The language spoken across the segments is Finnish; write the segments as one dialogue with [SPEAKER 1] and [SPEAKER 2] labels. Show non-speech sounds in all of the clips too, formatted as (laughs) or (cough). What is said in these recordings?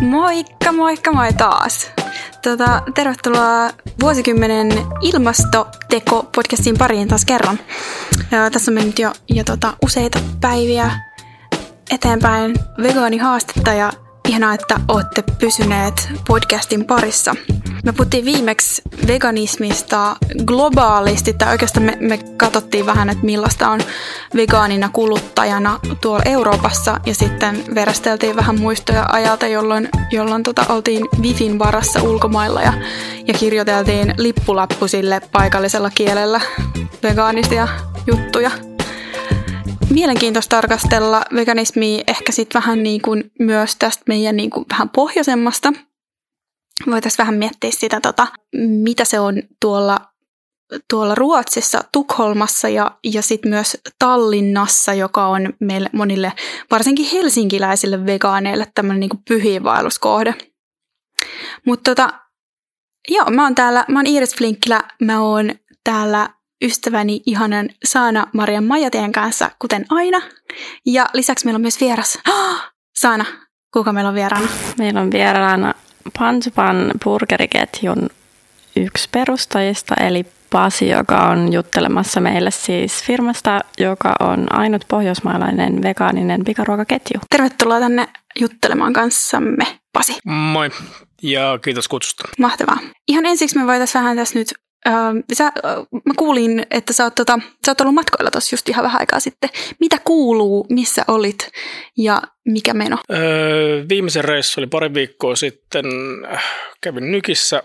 [SPEAKER 1] Moikka, moikka, moi taas. Tota, tervetuloa vuosikymmenen ilmastoteko-podcastin pariin taas kerran. Ja tässä on mennyt jo, jo tota, useita päiviä eteenpäin vegaanihaastetta ja ihanaa, että olette pysyneet podcastin parissa. Me puhuttiin viimeksi veganismista globaalisti, tai oikeastaan me, me katsottiin vähän, että millaista on vegaanina kuluttajana tuolla Euroopassa, ja sitten verasteltiin vähän muistoja ajalta, jolloin, jolloin tota, oltiin Wifin varassa ulkomailla, ja, ja kirjoiteltiin lippulappu sille paikallisella kielellä vegaanisia juttuja mielenkiintoista tarkastella veganismia ehkä sitten vähän niin kuin myös tästä meidän niin kuin vähän pohjoisemmasta. Voitaisiin vähän miettiä sitä, tota, mitä se on tuolla, tuolla Ruotsissa, Tukholmassa ja, ja sitten myös Tallinnassa, joka on meille monille, varsinkin helsinkiläisille vegaaneille, tämmöinen niin pyhiinvaelluskohde. Mutta tota, joo, mä oon täällä, mä oon Iiris Flinkkilä, mä oon täällä ystäväni ihanan Saana Marian Majateen kanssa, kuten aina. Ja lisäksi meillä on myös vieras. Oh, Saana, kuka meillä on vieraana?
[SPEAKER 2] Meillä on vieraana Pansupan burgeriketjun yksi perustajista, eli Pasi, joka on juttelemassa meille siis firmasta, joka on ainut pohjoismaalainen vegaaninen pikaruokaketju.
[SPEAKER 1] Tervetuloa tänne juttelemaan kanssamme, Pasi.
[SPEAKER 3] Moi, ja kiitos kutsusta.
[SPEAKER 1] Mahtavaa. Ihan ensiksi me voitaisiin vähän tässä nyt Öö, sä, mä kuulin, että sä oot, tota, sä oot ollut matkoilla tuossa just ihan vähän aikaa sitten. Mitä kuuluu, missä olit ja mikä meno?
[SPEAKER 3] Öö, viimeisen reissu oli pari viikkoa sitten. Kävin Nykissä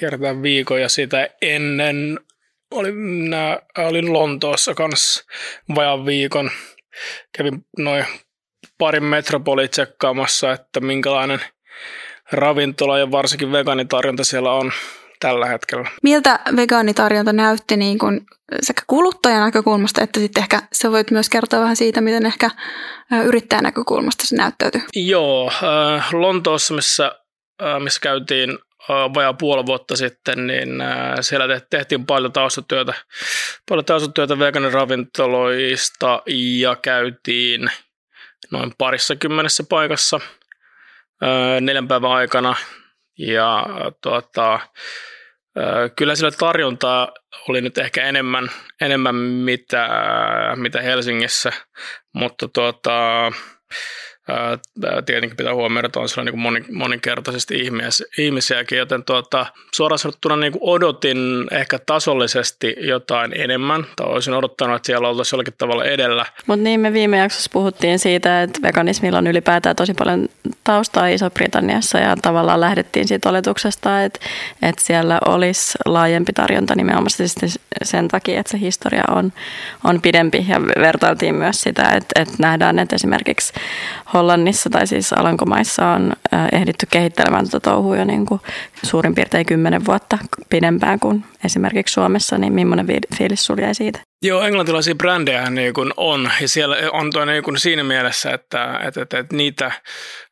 [SPEAKER 3] kertaan viikon ja sitä ennen olin, nää, olin Lontoossa kanssa vajaan viikon. Kävin noin parin metropoli tsekkaamassa, että minkälainen ravintola ja varsinkin vegaanitarjonta siellä on tällä hetkellä.
[SPEAKER 1] Miltä vegaanitarjonta näytti niin kuin sekä kuluttajan näkökulmasta, että sitten ehkä sä voit myös kertoa vähän siitä, miten ehkä yrittäjän näkökulmasta se näyttäytyy?
[SPEAKER 3] Joo, Lontoossa, missä, missä käytiin vajaa puoli vuotta sitten, niin siellä tehtiin paljon taustatyötä, paljon taustatyötä vegaaniravintoloista ja käytiin noin parissa kymmenessä paikassa neljän päivän aikana. Ja tuota, Kyllä sillä tarjontaa oli nyt ehkä enemmän, enemmän mitä, mitä Helsingissä, mutta tuota, tietenkin pitää huomioida, että on siellä niin moni, moninkertaisesti ihmisiäkin, joten tuota, suoraan sanottuna niin odotin ehkä tasollisesti jotain enemmän, tai olisin odottanut, että siellä oltaisiin jollakin tavalla edellä.
[SPEAKER 2] Mutta niin me viime jaksossa puhuttiin siitä, että veganismilla on ylipäätään tosi paljon taustaa Iso-Britanniassa, ja tavallaan lähdettiin siitä oletuksesta, että, että siellä olisi laajempi tarjonta nimenomaan sen takia, että se historia on, on pidempi, ja vertailtiin myös sitä, että, että nähdään, että esimerkiksi Hollannissa tai siis Alankomaissa on ehditty kehittelemään tätä touhua jo niin kuin suurin piirtein kymmenen vuotta pidempään kuin esimerkiksi Suomessa, niin millainen fiilis sulla jäi siitä?
[SPEAKER 3] Joo, englantilaisia brändejä niin on, ja siellä on tuo niin siinä mielessä, että, että, että, että niitä,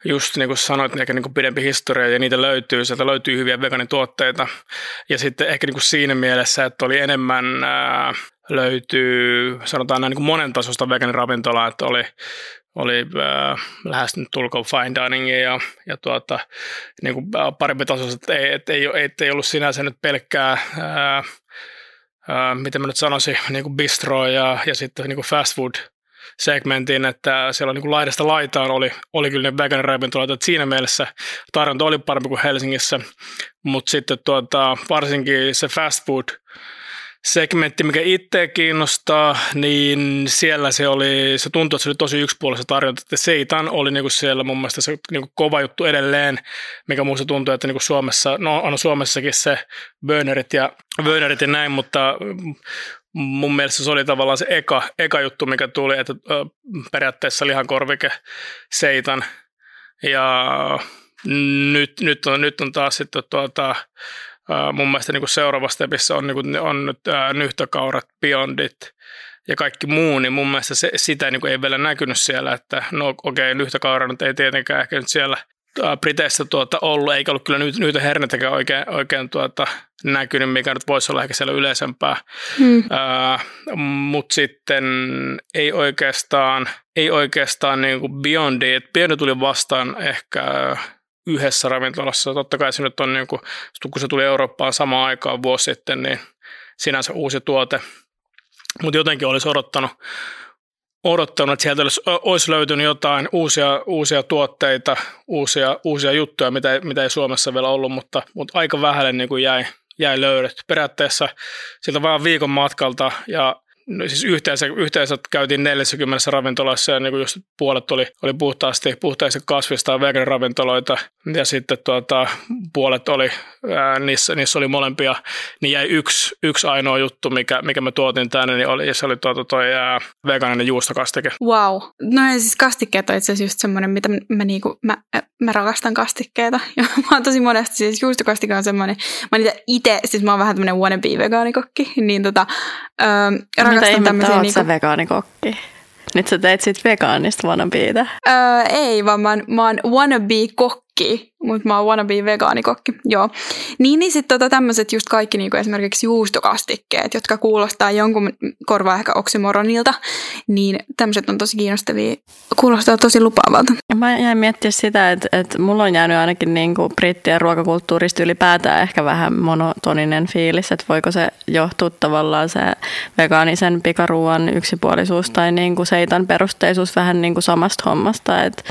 [SPEAKER 3] just niin kuin sanoit, niin kuin pidempi historia, ja niitä löytyy, sieltä löytyy hyviä veganituotteita, ja sitten ehkä niin kuin siinä mielessä, että oli enemmän ää, löytyy, sanotaan näin niin kuin monen tasosta veganiravintolaa, että oli oli äh, lähestynyt tulkoon fine diningia ja, ja tuota, niin kuin, äh, parempi taso, että ei, et, ei, et, ei ollut sinänsä nyt pelkkää, äh, äh, miten mä nyt sanoisin, niin kuin bistro ja, ja sitten niin kuin fast food segmentin, että siellä niin kuin laidasta laitaan oli, oli kyllä ne vegan ravintolat, että siinä mielessä tarjonta oli parempi kuin Helsingissä, mutta sitten tuota, varsinkin se fast food segmentti, mikä itse kiinnostaa, niin siellä se oli, se tuntui, että se oli tosi yksipuolista tarjonta, että Seitan oli niinku siellä mun mielestä se niinku kova juttu edelleen, mikä muussa tuntuu, että niinku Suomessa, no on Suomessakin se burnerit ja, burnerit ja näin, mutta mun mielestä se oli tavallaan se eka, eka juttu, mikä tuli, että periaatteessa lihankorvike Seitan. Ja nyt, nyt, on, nyt on taas sitten tuota, mun mielestä niin kuin seuraava stepissä on, niin kuin, on nyt nyhtökaurat, biondit ja kaikki muu, niin mun mielestä se, sitä niin kuin ei vielä näkynyt siellä, että no okei, okay, nyhtökaura nyt ei tietenkään ehkä nyt siellä Briteissä tuota ollut, eikä ollut kyllä nyt, nyt hernettäkään oikein, oikein tuota näkynyt, mikä nyt voisi olla ehkä siellä yleisempää. Hmm. Uh, Mutta sitten ei oikeastaan, ei oikeastaan niin kuin Biondi, että Biondi tuli vastaan ehkä yhdessä ravintolassa. Totta kai se nyt on, niin kuin, kun se tuli Eurooppaan samaan aikaan vuosi sitten, niin sinänsä uusi tuote. Mutta jotenkin olisi odottanut, odottanut, että sieltä olisi, olisi löytynyt jotain uusia, uusia tuotteita, uusia, uusia juttuja, mitä, mitä ei Suomessa vielä ollut, mutta, mutta aika vähälle niin kuin jäi, jäi löydetty. Periaatteessa siltä vain viikon matkalta ja No siis yhteensä, yhteensä käytiin 40 ravintolassa ja niin kuin just puolet oli, oli puhtaasti, puhtaasti kasvista ja ravintoloita ja sitten tuota, puolet oli, ää, niissä, niissä oli molempia, niin jäi yksi, yksi ainoa juttu, mikä, mikä me tuotin tänne, niin oli, ja se oli tuota, toi ää, vegaaninen juustokastike.
[SPEAKER 1] Wow. No ja siis kastikkeet on itse asiassa just semmoinen, mitä mä, niinku, mä, mä rakastan kastikkeita. (laughs) Ja mä oon tosi monesti, siis juustokastike on semmoinen, mä niitä itse, siis mä oon vähän tämmöinen wannabe vegaanikokki, niin tota, öö,
[SPEAKER 2] rakastan Mitä tämmöisiä... Mitä niinku... vegaanikokki? Nyt sä teit sit vegaanista wannabeita.
[SPEAKER 1] Öö, ei, vaan mä oon, mä oon wannabe-kokki kaikki mutta mä oon wannabe vegaanikokki, joo. Niin, niin sitten tota tämmöiset just kaikki niinku esimerkiksi juustokastikkeet, jotka kuulostaa jonkun korvaa ehkä oksymoronilta, niin tämmöiset on tosi kiinnostavia, kuulostaa tosi lupaavalta.
[SPEAKER 2] Mä jäin miettiä sitä, että, että mulla on jäänyt ainakin niinku brittien ruokakulttuurista ylipäätään ehkä vähän monotoninen fiilis, että voiko se johtua tavallaan se vegaanisen pikaruuan yksipuolisuus tai niinku seitan perusteisuus vähän niinku samasta hommasta, että,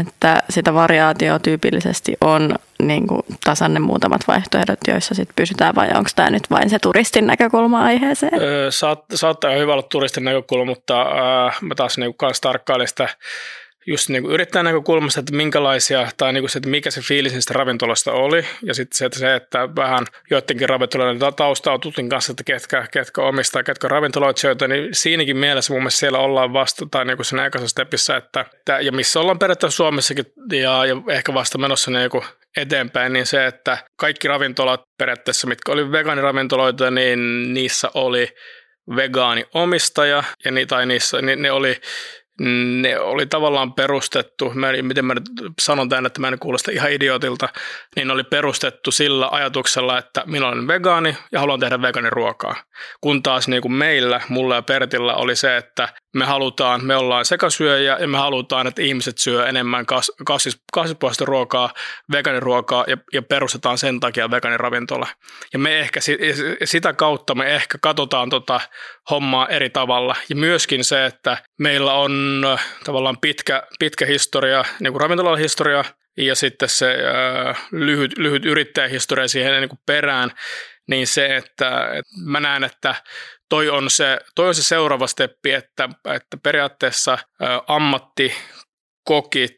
[SPEAKER 2] että sitä variaatio tyypillisesti ilmeisesti on niin kuin tasanne muutamat vaihtoehdot, joissa sit pysytään, vai onko tämä nyt vain se turistin näkökulma aiheeseen?
[SPEAKER 3] Öö, saat, saattaa hyvä olla turistin näkökulma, mutta äh, mä taas niin kuin tarkkailin sitä just niin kuin yrittäjän näkökulmasta, että minkälaisia, tai niin kuin se, että mikä se fiilis niistä ravintolasta oli, ja sitten se, että, vähän joidenkin ravintoloiden taustaa tutin kanssa, että ketkä, ketkä omistaa, ketkä ravintoloitsijoita, niin siinäkin mielessä mun mielestä siellä ollaan vasta, tai niin kuin sen aikaisessa stepissä, että, että, ja missä ollaan periaatteessa Suomessakin, ja, ja ehkä vasta menossa niin kuin eteenpäin, niin se, että kaikki ravintolat periaatteessa, mitkä oli vegaaniravintoloita, niin niissä oli vegaaniomistaja, ja ni, tai niissä, niin ne oli ne oli tavallaan perustettu, mä, miten mä nyt sanon tämän, että mä en kuulosta ihan idiotilta, niin ne oli perustettu sillä ajatuksella, että minä olen vegaani ja haluan tehdä vegaaniruokaa. Kun taas niin kuin meillä, mulla ja Pertillä oli se, että me halutaan, me ollaan sekasyöjä ja me halutaan, että ihmiset syö enemmän kas, kasvis, kasvispohjaista ruokaa, vegaaniruokaa ja, ja perustetaan sen takia vegaaniravintola. Ja me ehkä sitä kautta me ehkä katsotaan tota hommaa eri tavalla. Ja myöskin se, että meillä on äh, tavallaan pitkä, pitkä historia, niin kuin ravintolahistoria historia ja sitten se äh, lyhyt, lyhyt yrittäjähistoria siihen niin kuin perään, niin se, että, että mä näen, että toi on se, toi on se seuraava steppi, että, että periaatteessa ammattikokit,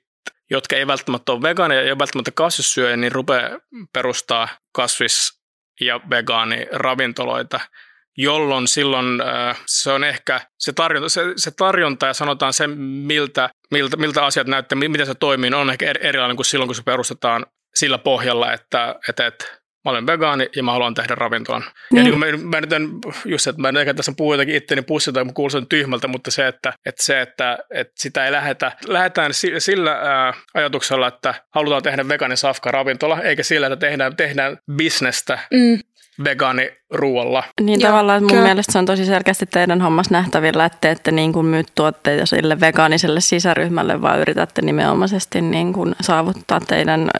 [SPEAKER 3] jotka ei välttämättä ole vegaaneja ja välttämättä kasvissyöjä, niin rupeaa perustaa kasvis- ja vegaaniravintoloita, jolloin silloin se on ehkä se tarjonta, se, se tarjonta ja sanotaan se, miltä, miltä, miltä asiat näyttää, miten se toimii, on ehkä erilainen kuin silloin, kun se perustetaan sillä pohjalla, että, että, että mä olen vegaani ja mä haluan tehdä ravintolan. Mm. Ja niin kuin mä, mä nyt en, just että mä en ehkä tässä puhu jotenkin itteni pussi tai kuulostan tyhmältä, mutta se, että, että, se, että, että sitä ei lähetä, lähdetään sillä ää, ajatuksella, että halutaan tehdä vegaani safka ravintola, eikä sillä, että tehdään, tehdään bisnestä mm vegaaniruoalla.
[SPEAKER 2] Niin Joo, tavallaan mun kyllä. mielestä se on tosi selkeästi teidän hommas nähtävillä, että te ette niin kuin myy tuotteita sille vegaaniselle sisäryhmälle, vaan yritätte nimenomaisesti niin kuin saavuttaa teidän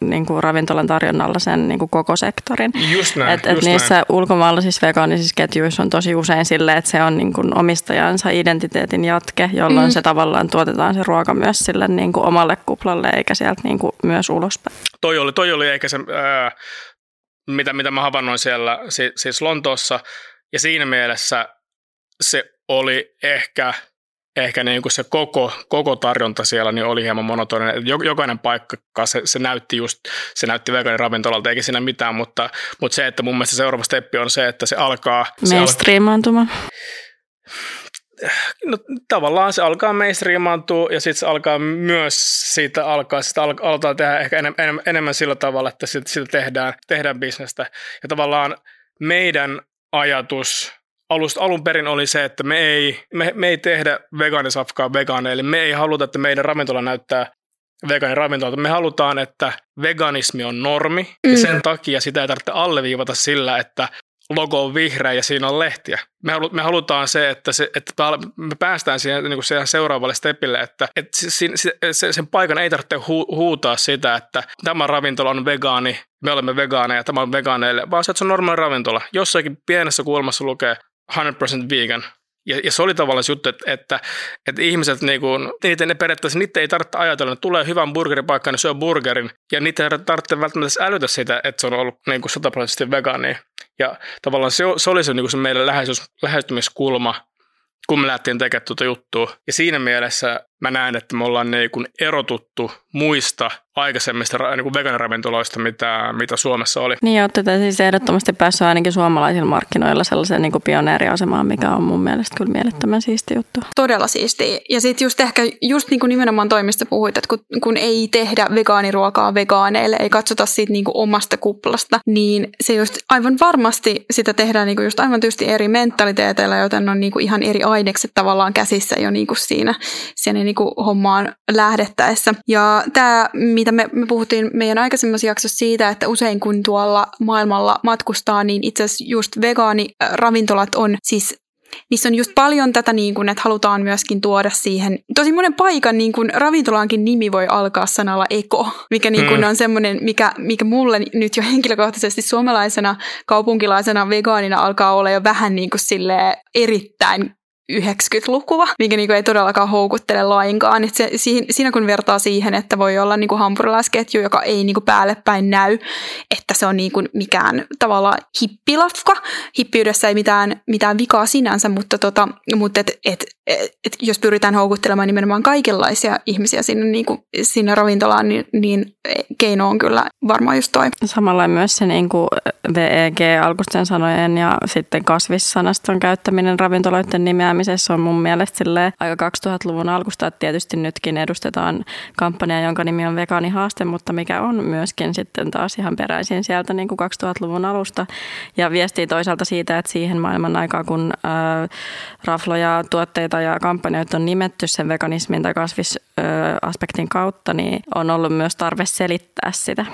[SPEAKER 2] niin kuin ravintolan tarjonnalla sen niin kuin koko sektorin.
[SPEAKER 3] Just näin,
[SPEAKER 2] et, et
[SPEAKER 3] just
[SPEAKER 2] niissä näin. ulkomaalaisissa vegaanisissa ketjuissa on tosi usein silleen, että se on niin kuin omistajansa identiteetin jatke, jolloin mm. se tavallaan tuotetaan se ruoka myös sille niin kuin omalle kuplalle eikä sieltä niin kuin myös ulospäin.
[SPEAKER 3] Toi oli, toi oli ehkä se... Ää mitä, mitä mä havainnoin siellä siis Lontoossa. Ja siinä mielessä se oli ehkä, ehkä niin kuin se koko, koko tarjonta siellä niin oli hieman monotoninen. Jokainen paikka, se, se näytti just, se näytti veganin ravintolalta, eikä siinä mitään, mutta, mutta se, että mun mielestä seuraava steppi on se, että se alkaa...
[SPEAKER 2] Mainstreamaantuma.
[SPEAKER 3] No, tavallaan se alkaa mainstreamaantua ja sitten se alkaa myös siitä alkaa, sitä al- aletaan tehdä ehkä enemmän, enemmän sillä tavalla, että siitä, siitä tehdään, tehdään bisnestä. Ja tavallaan meidän ajatus alusta alun perin oli se, että me ei, me, me ei tehdä vegaanisafkaa vegaaneille. Me ei haluta, että meidän ravintola näyttää vegaaniravintolalta. Me halutaan, että veganismi on normi mm. ja sen takia sitä ei tarvitse alleviivata sillä, että logo on vihreä ja siinä on lehtiä. Me, halu, me halutaan se, että, se, että me päästään siihen, niin kuin seuraavalle stepille, että, että se, se, sen paikan ei tarvitse hu, huutaa sitä, että tämä ravintola on vegaani, me olemme vegaaneja, tämä on vegaaneille, vaan se, että se on normaali ravintola. Jossakin pienessä kulmassa lukee 100% vegan, ja, ja se oli tavallaan se juttu, että, että, että ihmiset, niin kuin, niitä ne periaatteessa, niitä ei tarvitse ajatella, että tulee hyvän burgeripaikka, niin syö burgerin, ja niitä ei tarvitse välttämättä älytä sitä, että se on ollut niin kuin 100 vegaani. Ja tavallaan se, se oli se, niin kuin se meidän lähestymiskulma, kun me lähtiin tekemään tuota juttua. Ja siinä mielessä mä näen, että me ollaan niin kuin erotuttu muista aikaisemmista niin kuin vegaaniravintoloista, mitä, mitä Suomessa oli.
[SPEAKER 2] Niin, olette te siis ehdottomasti päässyt ainakin suomalaisilla markkinoilla sellaiseen niin kuin pioneeriasemaan, mikä on mun mielestä kyllä mielettömän siisti juttu.
[SPEAKER 1] Todella siisti. Ja sitten just ehkä just niin kuin nimenomaan toimista puhuit, että kun, kun ei tehdä vegaaniruokaa vegaaneille, ei katsota siitä niin kuin omasta kuplasta, niin se just aivan varmasti sitä tehdään niin kuin just aivan tietysti eri mentaliteeteilla, joten on niin kuin ihan eri ainekset tavallaan käsissä jo niin kuin siinä, siinä niin kuin hommaan lähdettäessä. Ja tämä, mitä me, me puhuttiin meidän aikaisemmassa jaksossa siitä, että usein kun tuolla maailmalla matkustaa, niin itse asiassa just vegaaniravintolat on siis niissä on just paljon tätä, niin kuin, että halutaan myöskin tuoda siihen. Tosi monen paikan niin kuin, ravintolaankin nimi voi alkaa sanalla eko, mikä niin kuin, mm. on semmoinen, mikä, mikä mulle nyt jo henkilökohtaisesti suomalaisena, kaupunkilaisena, vegaanina alkaa olla jo vähän niin kuin, erittäin 90-lukua, mikä niinku ei todellakaan houkuttele lainkaan. Et se, siinä kun vertaa siihen, että voi olla niinku hampurilaisketju, joka ei niinku päälle päin näy, että se on niinku mikään tavallaan hippilafka. Hippiydessä ei mitään, mitään vikaa sinänsä, mutta, tota, mutta et, et, et, et jos pyritään houkuttelemaan nimenomaan kaikenlaisia ihmisiä sinne, niinku, sinne ravintolaan, niin, niin keino on kyllä varmaan just toi.
[SPEAKER 2] Samalla myös se niinku VEG alkusten sanojen ja sitten kasvissanaston käyttäminen ravintoloiden nimeä kirjoittamisessa on mun mielestä aika 2000-luvun alkusta, että tietysti nytkin edustetaan kampanja, jonka nimi on Vegaanihaaste, mutta mikä on myöskin sitten taas ihan peräisin sieltä niin kuin 2000-luvun alusta. Ja viestii toisaalta siitä, että siihen maailman aikaa, kun äh, rafloja, tuotteita ja kampanjoita on nimetty sen veganismin tai kasvisaspektin kautta, niin on ollut myös tarve selittää sitä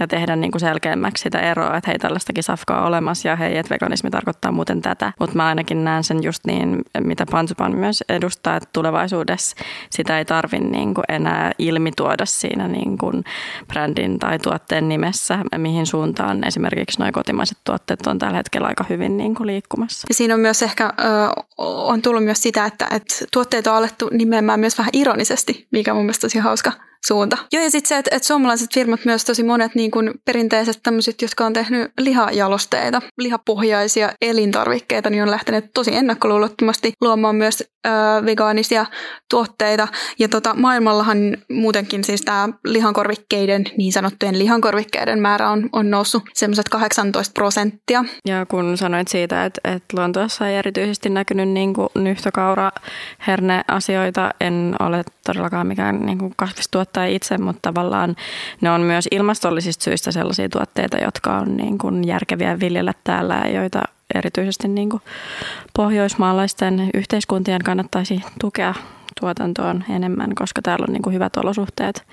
[SPEAKER 2] ja tehdä niin kuin selkeämmäksi sitä eroa, että hei tällaistakin safkaa on olemassa ja hei, että veganismi tarkoittaa muuten tätä. Mutta mä ainakin näen sen just niin, mitä Pansupan myös edustaa, että tulevaisuudessa sitä ei tarvi niin kuin enää ilmituoda siinä niin kuin brändin tai tuotteen nimessä, mihin suuntaan esimerkiksi nuo kotimaiset tuotteet on tällä hetkellä aika hyvin niin kuin liikkumassa.
[SPEAKER 1] Ja siinä on myös ehkä, on tullut myös sitä, että, että tuotteita on alettu nimeämään myös vähän ironisesti, mikä mun mielestä tosi hauska suunta. Joo, ja sitten se, että, että suomalaiset firmat myös tosi monet niin kuin perinteiset tämmöiset, jotka on tehnyt lihajalosteita, lihapohjaisia elintarvikkeita, niin on lähteneet tosi ennakkoluulottomasti luomaan myös ö, vegaanisia tuotteita. Ja tota, maailmallahan muutenkin siis tämä lihankorvikkeiden, niin sanottujen lihankorvikkeiden määrä on, on noussut semmoiset 18 prosenttia.
[SPEAKER 2] Ja kun sanoit siitä, että, että Lontoossa ei erityisesti näkynyt niin nyhtökaura herne-asioita, en ole todellakaan mikään niin kasvistuottaja itse, mutta tavallaan ne on myös ilmastollisista syistä sellaisia tuotteita, jotka on niin kuin järkeviä viljellä täällä ja joita erityisesti niin kuin pohjoismaalaisten yhteiskuntien kannattaisi tukea tuotantoon enemmän, koska täällä on niin kuin hyvät olosuhteet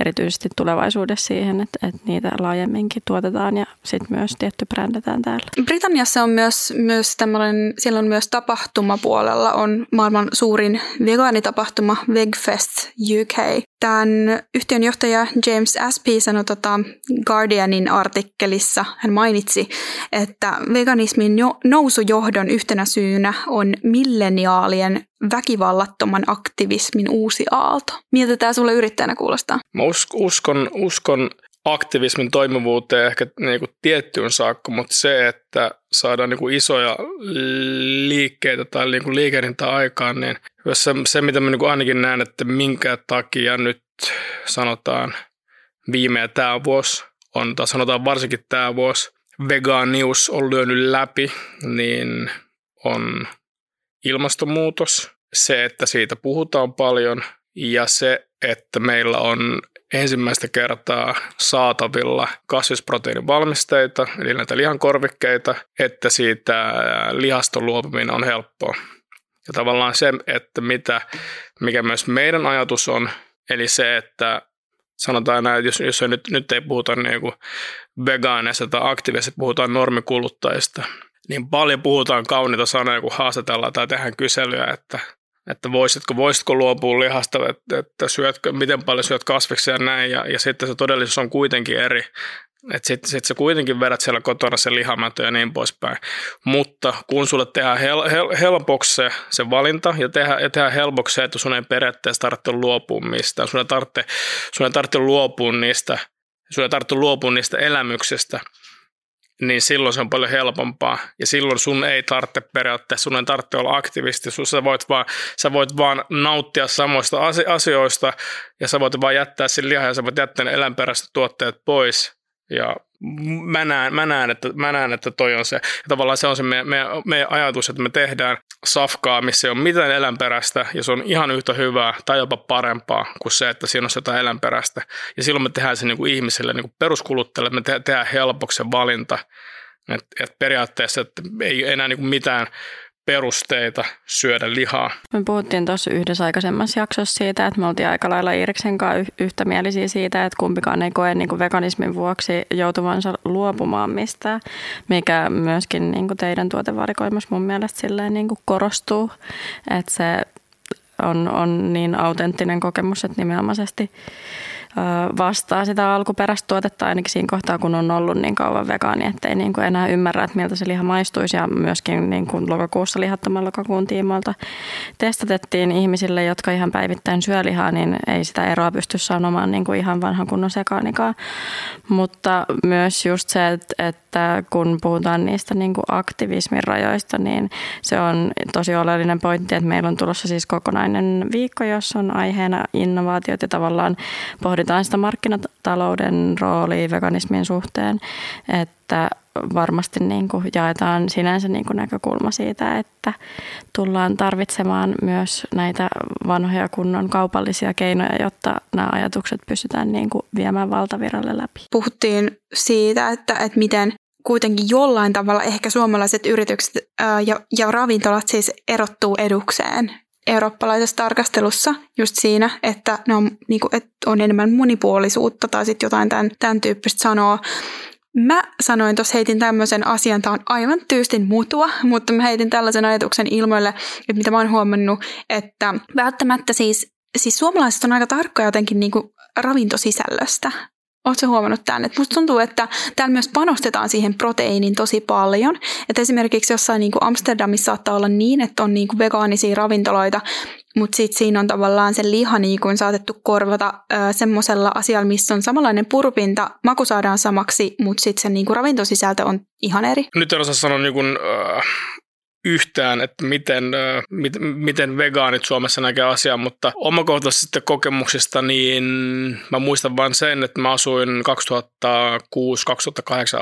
[SPEAKER 2] erityisesti tulevaisuudessa siihen, että, että niitä laajemminkin tuotetaan ja sitten myös tietty brändätään täällä.
[SPEAKER 1] Britanniassa on myös, myös tämmöinen, siellä on myös tapahtumapuolella on maailman suurin vegaanitapahtuma Vegfest UK. Tämän yhtiön johtaja James Aspey sanoi tota Guardianin artikkelissa, hän mainitsi, että veganismin jo, nousujohdon yhtenä syynä on milleniaalien väkivallattoman aktivismin uusi aalto. Miltä tämä sulle yrittäjänä kuulostaa?
[SPEAKER 3] Mä uskon, uskon aktivismin toimivuuteen ehkä niin kuin tiettyyn saakka, mutta se, että saadaan niin kuin isoja liikkeitä tai niin kuin aikaan, niin se, se mitä mä niin kuin ainakin näen, että minkä takia nyt sanotaan viime ja tämä vuosi on, tai sanotaan varsinkin tämä vuosi, vegaanius on lyönyt läpi, niin on ilmastonmuutos, se, että siitä puhutaan paljon ja se, että meillä on ensimmäistä kertaa saatavilla kasvisproteiinivalmisteita, eli näitä lihankorvikkeita, että siitä lihaston luopuminen on helppoa. Ja tavallaan se, että mitä, mikä myös meidän ajatus on, eli se, että sanotaan näin, että jos, jos nyt, nyt ei puhuta niin vegaaneista tai aktiivisista, puhutaan normikuluttajista, niin paljon puhutaan kauniita sanoja, kun haastatellaan tai tehdään kyselyä, että, että voisitko, voisitko luopua lihasta, että, että syötkö, miten paljon syöt kasviksia ja näin, ja, ja sitten se todellisuus on kuitenkin eri. Että sitten sit sä kuitenkin vedät siellä kotona se lihamätö ja niin poispäin. Mutta kun sulle tehdään hel, hel, helpoksi se, se valinta ja tehdään, ja tehdään helpoksi se, että sun ei periaatteessa tarvitse luopua mistään. Sun ei tarvitse, sun ei tarvitse luopua niistä, sun ei tarvitse luopua niistä elämyksistä, niin silloin se on paljon helpompaa. Ja silloin sun ei tarvitse periaatteessa, sun ei tarvitse olla aktivisti, sä voit vaan, sä voit vaan nauttia samoista asioista ja sä voit vaan jättää sen lihan ja sä voit jättää ne eläinperäiset tuotteet pois ja mä näen, mä näen, että, mä näen, että toi on se. Ja tavallaan se on se meidän, meidän, meidän ajatus, että me tehdään safkaa, missä ei ole mitään eläinperäistä, ja se on ihan yhtä hyvää tai jopa parempaa kuin se, että siinä on jotain eläinperäistä. Ja silloin me tehdään se niin kuin ihmisille, niin kuin peruskuluttajalle, että me tehdään helpoksi se valinta. Et, et periaatteessa että ei enää niin kuin mitään perusteita syödä lihaa.
[SPEAKER 2] Me puhuttiin tuossa yhdessä aikaisemmassa jaksossa siitä, että me oltiin aika lailla Iiriksen kanssa yhtämielisiä siitä, että kumpikaan ei koe niin kuin veganismin vuoksi joutuvansa luopumaan mistään, mikä myöskin niin kuin teidän tuotevarikoimassa mun mielestä silleen niin kuin korostuu, että se on, on niin autenttinen kokemus, että nimenomaisesti vastaa sitä alkuperäistä tuotetta ainakin siinä kohtaa, kun on ollut niin kauan vegaani, ettei niin kuin enää ymmärrä, että miltä se liha maistuisi. Ja myöskin niin kuin lokakuussa lihattoman lokakuun tiimoilta testatettiin ihmisille, jotka ihan päivittäin syö lihaa, niin ei sitä eroa pysty sanomaan niin kuin ihan vanhan kunnon sekaanikaan. Mutta myös just se, että, että kun puhutaan niistä niin kuin aktivismin rajoista, niin se on tosi oleellinen pointti, että meillä on tulossa siis kokonainen viikko, jossa on aiheena innovaatiot ja tavallaan pohditaan pohditaan sitä markkinatalouden roolia veganismin suhteen, että varmasti niin kuin jaetaan sinänsä niin kuin näkökulma siitä, että tullaan tarvitsemaan myös näitä vanhoja kunnon kaupallisia keinoja, jotta nämä ajatukset pystytään niin kuin viemään valtaviralle läpi.
[SPEAKER 1] Puhuttiin siitä, että, että miten kuitenkin jollain tavalla ehkä suomalaiset yritykset ää, ja, ja ravintolat siis erottuu edukseen eurooppalaisessa tarkastelussa just siinä, että, ne on, niin kuin, että on enemmän monipuolisuutta tai sitten jotain tämän, tämän tyyppistä sanoa. Mä sanoin tuossa, heitin tämmöisen asian, tämä on aivan tyystin mutua, mutta mä heitin tällaisen ajatuksen ilmoille, että mitä mä oon huomannut, että välttämättä siis, siis suomalaiset on aika tarkka jotenkin niin kuin ravintosisällöstä. Oletko huomannut tämän? Että musta tuntuu, että täällä myös panostetaan siihen proteiiniin tosi paljon. Että esimerkiksi jossain niin kuin Amsterdamissa saattaa olla niin, että on niin kuin vegaanisia ravintoloita, mutta sitten siinä on tavallaan se liha niin kuin saatettu korvata semmoisella asialla, missä on samanlainen purupinta, maku saadaan samaksi, mutta sitten se niin kuin ravintosisältö on ihan eri.
[SPEAKER 3] Nyt en osaa sanoa niin kuin, äh, yhtään, että miten, mit, miten vegaanit Suomessa näkee asiaa, mutta omakohtaisista kokemuksista, niin mä muistan vain sen, että mä asuin 2006-2008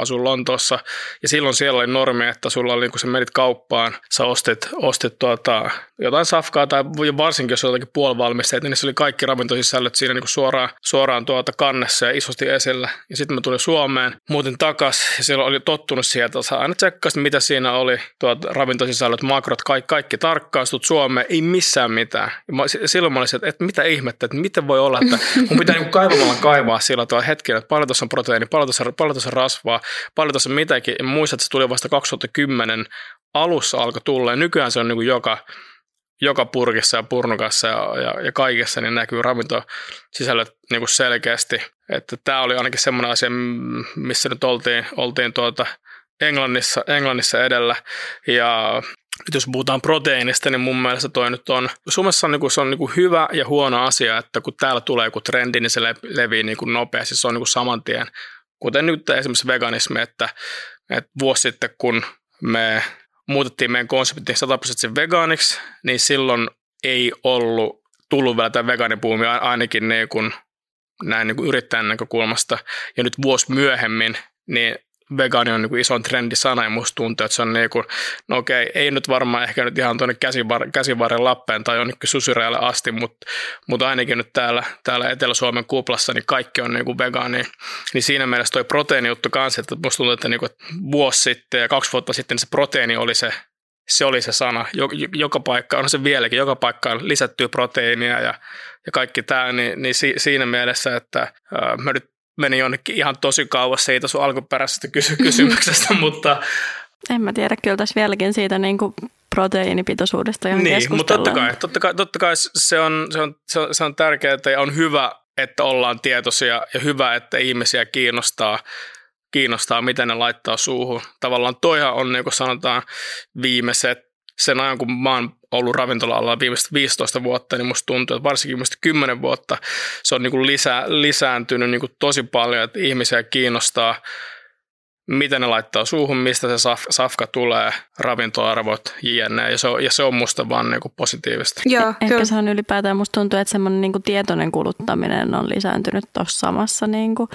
[SPEAKER 3] asuin Lontoossa, ja silloin siellä oli normi, että sulla oli, kun sä menit kauppaan, sä ostit, ostit tuota, jotain safkaa, tai varsinkin jos oli jotakin puolivalmisteet, niin se oli kaikki ravintosisällöt siinä niin kuin suoraan, suoraan tuota kannessa ja isosti esillä. Ja sitten mä tulin Suomeen, muutin takas, ja siellä oli tottunut sieltä, että aina tsekkasin, mitä siinä oli tuota ravinto sisällöt, makrot, kaikki, kaikki tarkkaastut Suomeen, ei missään mitään. Mä, silloin mä olisin, että, mitä ihmettä, että miten voi olla, että mun pitää niin kaivamalla kaivaa sillä tavalla hetken, että paljon tuossa on proteiini, paljon tuossa, paljon tuossa rasvaa, paljon tuossa mitäkin. Ja muistan, että se tuli vasta 2010 alussa alkoi tulla, ja nykyään se on niin kuin joka, joka purkissa ja purnukassa ja, ja, ja kaikessa niin näkyy ravintosisällöt niin kuin selkeästi. Että tämä oli ainakin semmoinen asia, missä nyt oltiin, oltiin tuota, Englannissa, Englannissa edellä. Ja nyt jos puhutaan proteiinista, niin mun mielestä toi nyt on, Suomessa on, niin kuin, se on niin kuin hyvä ja huono asia, että kun täällä tulee joku trendi, niin se levii niin kuin nopeasti, se on niin kuin saman tien. Kuten nyt esimerkiksi veganismi, että, että vuosi sitten kun me muutettiin meidän konseptin 100 vegaaniksi, niin silloin ei ollut tullut vielä tämä vegaanipuumi ainakin niin kuin, näin niin kuin yrittäjän näkökulmasta. Ja nyt vuosi myöhemmin, niin vegaani on niin kuin ison trendisana ja musta tuntuu, että se on niin kuin, no okei, ei nyt varmaan ehkä nyt ihan tuonne käsivar, käsivarren Lappeen tai jonnekin susirealle asti, mutta, mutta ainakin nyt täällä, täällä Etelä-Suomen kuplassa niin kaikki on niin kuin vegaani. Niin siinä mielessä toi proteiinijuttu kanssa, että musta tuntuu, että niin kuin vuosi sitten ja kaksi vuotta sitten niin se proteiini oli se se oli se sana. Joka paikka, on se vieläkin, joka paikkaan lisättyä proteiinia ja, ja kaikki tämä, niin, niin si, siinä mielessä, että mä nyt meni jonnekin ihan tosi kauas siitä sun alkuperäisestä kysy- kysymyksestä, (laughs) mutta,
[SPEAKER 2] En mä tiedä, kyllä tässä vieläkin siitä niin kuin proteiinipitoisuudesta ihan
[SPEAKER 3] Niin, mutta totta kai, totta kai, totta kai se, on, se, on, se, on, se on tärkeää ja on hyvä, että ollaan tietoisia ja hyvä, että ihmisiä kiinnostaa, kiinnostaa, miten ne laittaa suuhun. Tavallaan toihan on, niin kuin sanotaan, viimeiset sen ajan, kun mä oon ollut ravintola-alalla viimeiset 15 vuotta, niin musta tuntuu, että varsinkin viimeiset 10 vuotta se on niin kuin lisä, lisääntynyt niin kuin tosi paljon, että ihmisiä kiinnostaa mitä ne laittaa suuhun, mistä se saf, safka tulee, ravintoarvot, jne. Ja se on, ja se on musta vaan niin kuin positiivista.
[SPEAKER 2] Joo, Ehkä kyllä. se on ylipäätään, musta tuntuu, että semmoinen niin kuin tietoinen kuluttaminen on lisääntynyt tuossa samassa niin kuin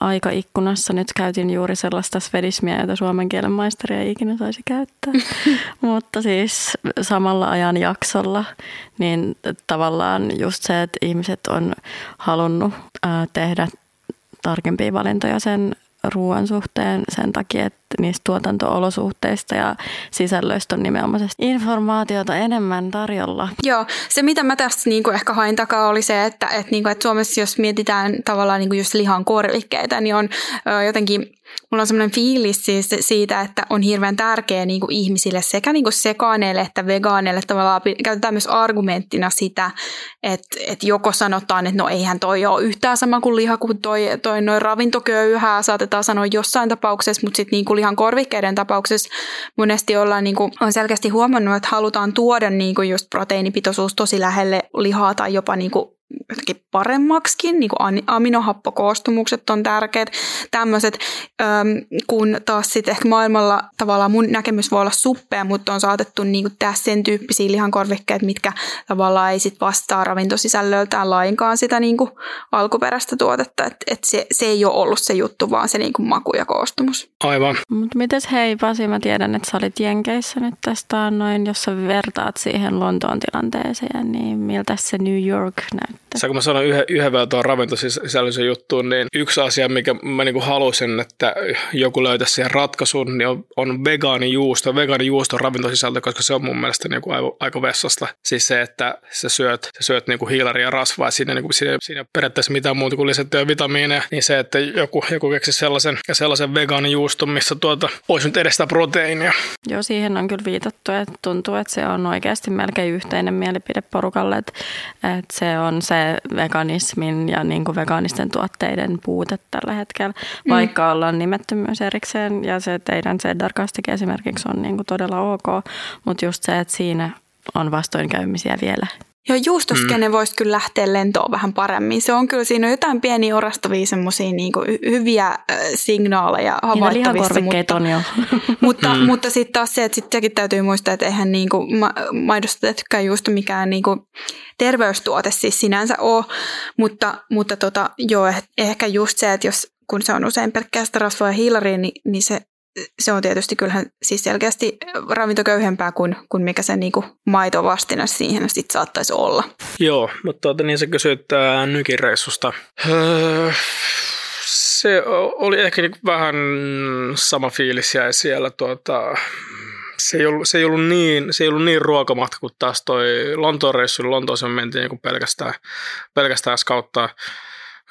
[SPEAKER 2] aikaikkunassa. Nyt käytin juuri sellaista svedismiä, jota suomen kielen maisteri ei ikinä saisi käyttää. (laughs) Mutta siis samalla ajan jaksolla, niin tavallaan just se, että ihmiset on halunnut tehdä tarkempia valintoja sen ruoan suhteen sen takia, että niistä tuotantoolosuhteista ja sisällöistä on nimenomaan informaatiota enemmän tarjolla.
[SPEAKER 1] Joo, se mitä mä tässä niin kuin ehkä hain takaa oli se, että, että, niin kuin, että Suomessa jos mietitään tavallaan niin kuin just lihan korvikkeita, niin on jotenkin Mulla on semmoinen fiilis siis siitä, että on hirveän tärkeä niin kuin ihmisille sekä niin kuin sekaaneille että vegaaneille. Tavallaan käytetään myös argumenttina sitä, että, että joko sanotaan, että no eihän toi ole yhtään sama kuin liha kuin toi, toi noin ravintoköyhää, saatetaan sanoa jossain tapauksessa, mutta sitten niin kuin lihan korvikkeiden tapauksessa monesti ollaan niin kuin, on selkeästi huomannut, että halutaan tuoda niin kuin just proteiinipitoisuus tosi lähelle lihaa tai jopa niin kuin jotenkin paremmaksikin, niin kuin aminohappokoostumukset on tärkeät, tämmöiset, kun taas sitten ehkä maailmalla tavallaan mun näkemys voi olla suppea, mutta on saatettu niin kuin tehdä sen tyyppisiä lihankorvikkeita, mitkä tavallaan ei sit vastaa ravintosisällöltään lainkaan sitä niin kuin alkuperäistä tuotetta, että et se, se ei ole ollut se juttu, vaan se niin kuin maku ja koostumus.
[SPEAKER 3] Aivan.
[SPEAKER 2] Mutta mites hei Pasi, mä tiedän, että sä olit Jenkeissä nyt tästä noin, jos sä vertaat siihen Lontoon tilanteeseen, niin miltä se New York näyttää?
[SPEAKER 3] Saanko mä sanon yhden, yhden vielä tuon ravintosisällöisen juttuun, niin yksi asia, mikä mä niinku halusin, että joku löytäisi siihen ratkaisun, niin on, on vegaanijuusto, vegaanijuusto ravintosisältö, koska se on mun mielestä niinku aika, aika vessasta. Siis se, että sä syöt, sä syöt niinku hiilaria ja rasvaa, siinä, niinku, siinä, siinä ei periaatteessa mitään muuta kuin lisättyä vitamiineja, niin se, että joku, joku keksi sellaisen, sellaisen vegaanijuuston, missä tuota, olisi nyt edes sitä proteiinia.
[SPEAKER 2] Joo, siihen on kyllä viitattu, että tuntuu, että se on oikeasti melkein yhteinen mielipide porukalle, että, että se on se veganismin ja niin kuin vegaanisten tuotteiden puute tällä hetkellä, mm. vaikka ollaan nimetty myös erikseen ja se teidän Cheddar-kastike esimerkiksi on niin kuin todella ok, mutta just se, että siinä on vastoinkäymisiä vielä
[SPEAKER 1] Joo, juustoskene mm. voisi kyllä lähteä lentoon vähän paremmin. Se on kyllä, siinä on jotain pieniä orastavia semmoisia niin hyviä äh, signaaleja havaittavissa.
[SPEAKER 2] Mutta, on jo. (laughs)
[SPEAKER 1] mutta, mm. mutta sitten taas se, että sittenkin täytyy muistaa, että eihän niin kuin, ma- maidosta tehtykään juusto mikään niin kuin terveystuote siis sinänsä ole. Mutta, mutta tota, joo, eh, ehkä just se, että jos kun se on usein pelkkää sitä rasvaa ja hiilaria, niin, niin se se on tietysti kyllähän siis selkeästi ravintoköyhempää kuin, kuin mikä se niin maitovastina siihen sitten saattaisi olla.
[SPEAKER 3] Joo, mutta tuota, niin sä kysyit äh, nykireissusta. Öö, se oli ehkä niin vähän sama fiilis jäi siellä. Tuota, se ei, ollut, se, ei ollut niin, se ei ollut niin ruokamatka kuin taas toi Lontoon reissu. Lontooseen mentiin niin pelkästään, pelkästään skauttaa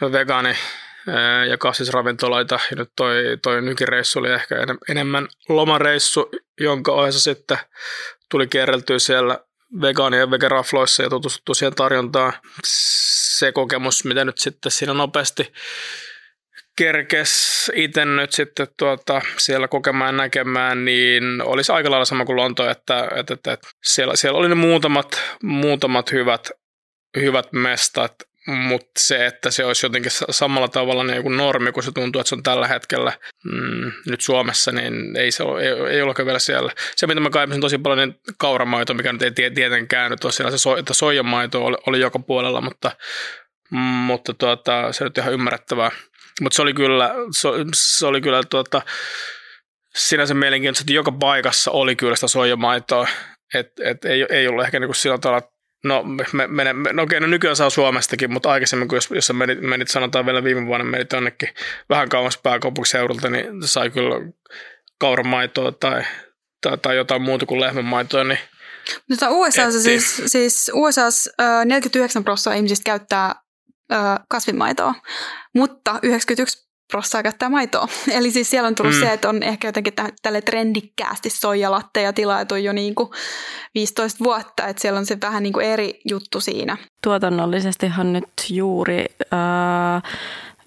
[SPEAKER 3] vegaani ja kasvisravintoloita. Ja nyt toi, toi nykireissu oli ehkä enemmän lomareissu, jonka ohessa sitten tuli kierreltyä siellä vegaani- ja vegerafloissa ja tutustuttu siihen tarjontaan. Se kokemus, mitä nyt sitten siinä nopeasti kerkes itse nyt sitten tuota, siellä kokemaan ja näkemään, niin olisi aika lailla sama kuin Lonto, että, että, että, että siellä, siellä oli ne muutamat, muutamat hyvät, hyvät mestat, mutta se, että se olisi jotenkin samalla tavalla niin kuin normi, kun se tuntuu, että se on tällä hetkellä mm, nyt Suomessa, niin ei, se ole, ei, ei ole vielä siellä. Se, mitä mä kaipasin tosi paljon, niin kauramaito, mikä nyt ei tietenkään nyt ole siellä, se so, että soijamaito oli, oli joka puolella, mutta, mutta tuota, se nyt ihan ymmärrettävää. Mutta se oli kyllä, se, se oli kyllä tuota, sinänsä mielenkiintoista, että joka paikassa oli kyllä sitä soijamaitoa, että et ei, ei ollut ehkä niinku sillä tavalla No, me, me, me, no okei, no nykyään saa Suomestakin, mutta aikaisemmin, kun jos, jos menit, menit, sanotaan vielä viime vuonna, menit jonnekin vähän kauas pääkaupunkiseudulta, niin sai kyllä kauramaitoa tai, tai, tai jotain muuta kuin lehmänmaitoa, niin
[SPEAKER 1] Mutta USA siis, siis USAssa 49 prosenttia ihmisistä käyttää kasvimaitoa, mutta 91 prossaa käyttää maitoa. (laughs) Eli siis siellä on tullut mm. se, että on ehkä jotenkin tälle trendikkäästi soijalatteja tilailtu jo niin kuin 15 vuotta, että siellä on se vähän niin kuin eri juttu siinä.
[SPEAKER 2] Tuotannollisestihan nyt juuri... Äh,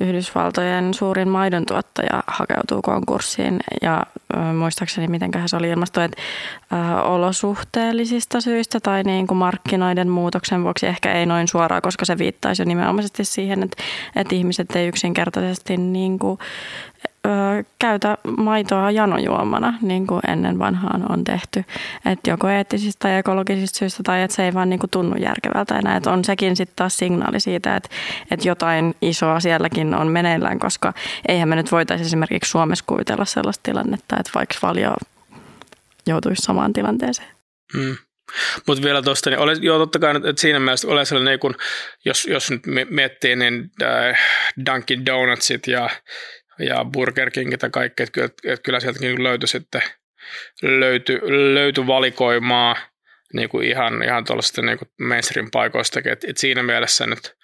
[SPEAKER 2] Yhdysvaltojen suurin maidon tuottaja hakeutuu konkurssiin. Ja muistaakseni miten se oli ilmasto, että olosuhteellisista syistä tai niin kuin markkinoiden muutoksen vuoksi ehkä ei noin suoraan, koska se viittaisi jo nimenomaisesti siihen, että, että ihmiset ei yksinkertaisesti niin kuin ö, käytä maitoa janojuomana, niin kuin ennen vanhaan on tehty. Että joko eettisistä tai ekologisista syistä tai että se ei vaan niin kuin tunnu järkevältä enää. Että on sekin sitten taas signaali siitä, että, että jotain isoa sielläkin on meneillään, koska eihän me nyt voitaisiin esimerkiksi Suomessa kuvitella sellaista tilannetta, että vaikka valio joutuisi samaan tilanteeseen.
[SPEAKER 3] Hmm. Mutta vielä tuosta, niin ole, joo totta kai, että siinä mielessä ole sellainen, niin kun, jos, jos nyt miettii, niin äh, Dunkin Donutsit ja ja Burger Kingit ja kaikki, että kyllä, että kyllä sieltäkin löytyi sitten löyty, löyty valikoimaa niin kuin ihan, ihan tuollaisista niin mainstream-paikoistakin, että, että siinä mielessä nyt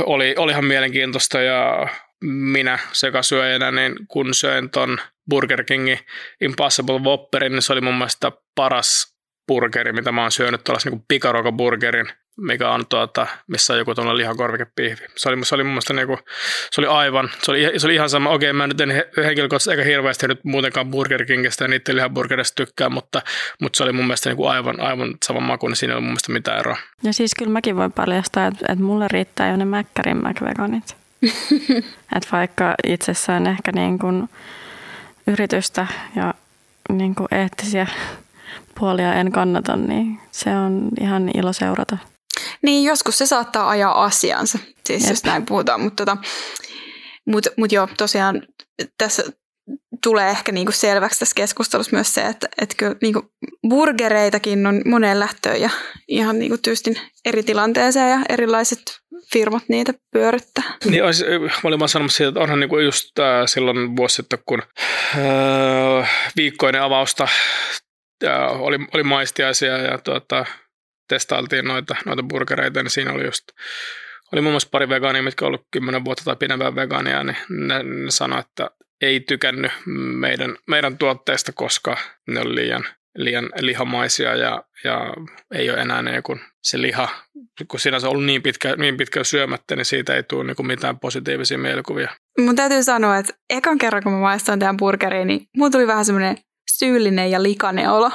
[SPEAKER 3] oli, olihan mielenkiintoista ja minä sekasyöjänä, niin kun söin ton Burger Kingin Impossible Whopperin, niin se oli mun mielestä paras burgeri, mitä mä oon syönyt tuollaisen niin pikaruokaburgerin mikä on tuota, missä on joku tuollainen lihakorvikepihvi. Se oli, se oli mun mielestä niinku, se oli aivan, se oli, se oli ihan sama, okei mä nyt en henkilökohtaisesti eikä hirveästi nyt muutenkaan Burger Kingistä ja niiden lihaburgerista tykkää, mutta, mutta se oli mun mielestä niinku aivan, aivan saman maku, niin siinä ei ole mun mielestä mitään eroa.
[SPEAKER 2] Ja siis kyllä mäkin voin paljastaa, että, että mulle riittää jo ne Mäkkärin McVeganit. (laughs) että vaikka itsessään ehkä niin kuin yritystä ja niin kuin eettisiä puolia en kannata, niin se on ihan ilo seurata.
[SPEAKER 1] Niin, joskus se saattaa ajaa asiansa, siis Jep. jos näin puhutaan, mutta tota, mut, mut joo, tosiaan tässä tulee ehkä niinku selväksi tässä keskustelussa myös se, että et kyllä niinku burgereitakin on moneen lähtöön ja ihan niinku tyystin eri tilanteeseen ja erilaiset firmat niitä pyörittää.
[SPEAKER 3] Niin, olisi, mä olin vaan sanomassa siitä, että onhan niinku just äh, silloin vuosi sitten, kun äh, viikkoinen avausta äh, oli, oli maistiaisia ja tuota, testailtiin noita, noita burgereita, niin siinä oli just oli muun muassa pari vegaania, mitkä on ollut kymmenen vuotta tai pidempään vegaania, niin ne, ne sanoi, että ei tykännyt meidän, meidän tuotteista, koska ne on liian, liian lihamaisia ja, ja ei ole enää niin kuin se liha, kun siinä on ollut niin pitkä, niin pitkä syömättä, niin siitä ei tule niin kuin mitään positiivisia mielikuvia.
[SPEAKER 1] Mun täytyy sanoa, että ekan kerran kun mä maistoin tämän burgeriin, niin mun tuli vähän semmoinen syyllinen ja likainen olo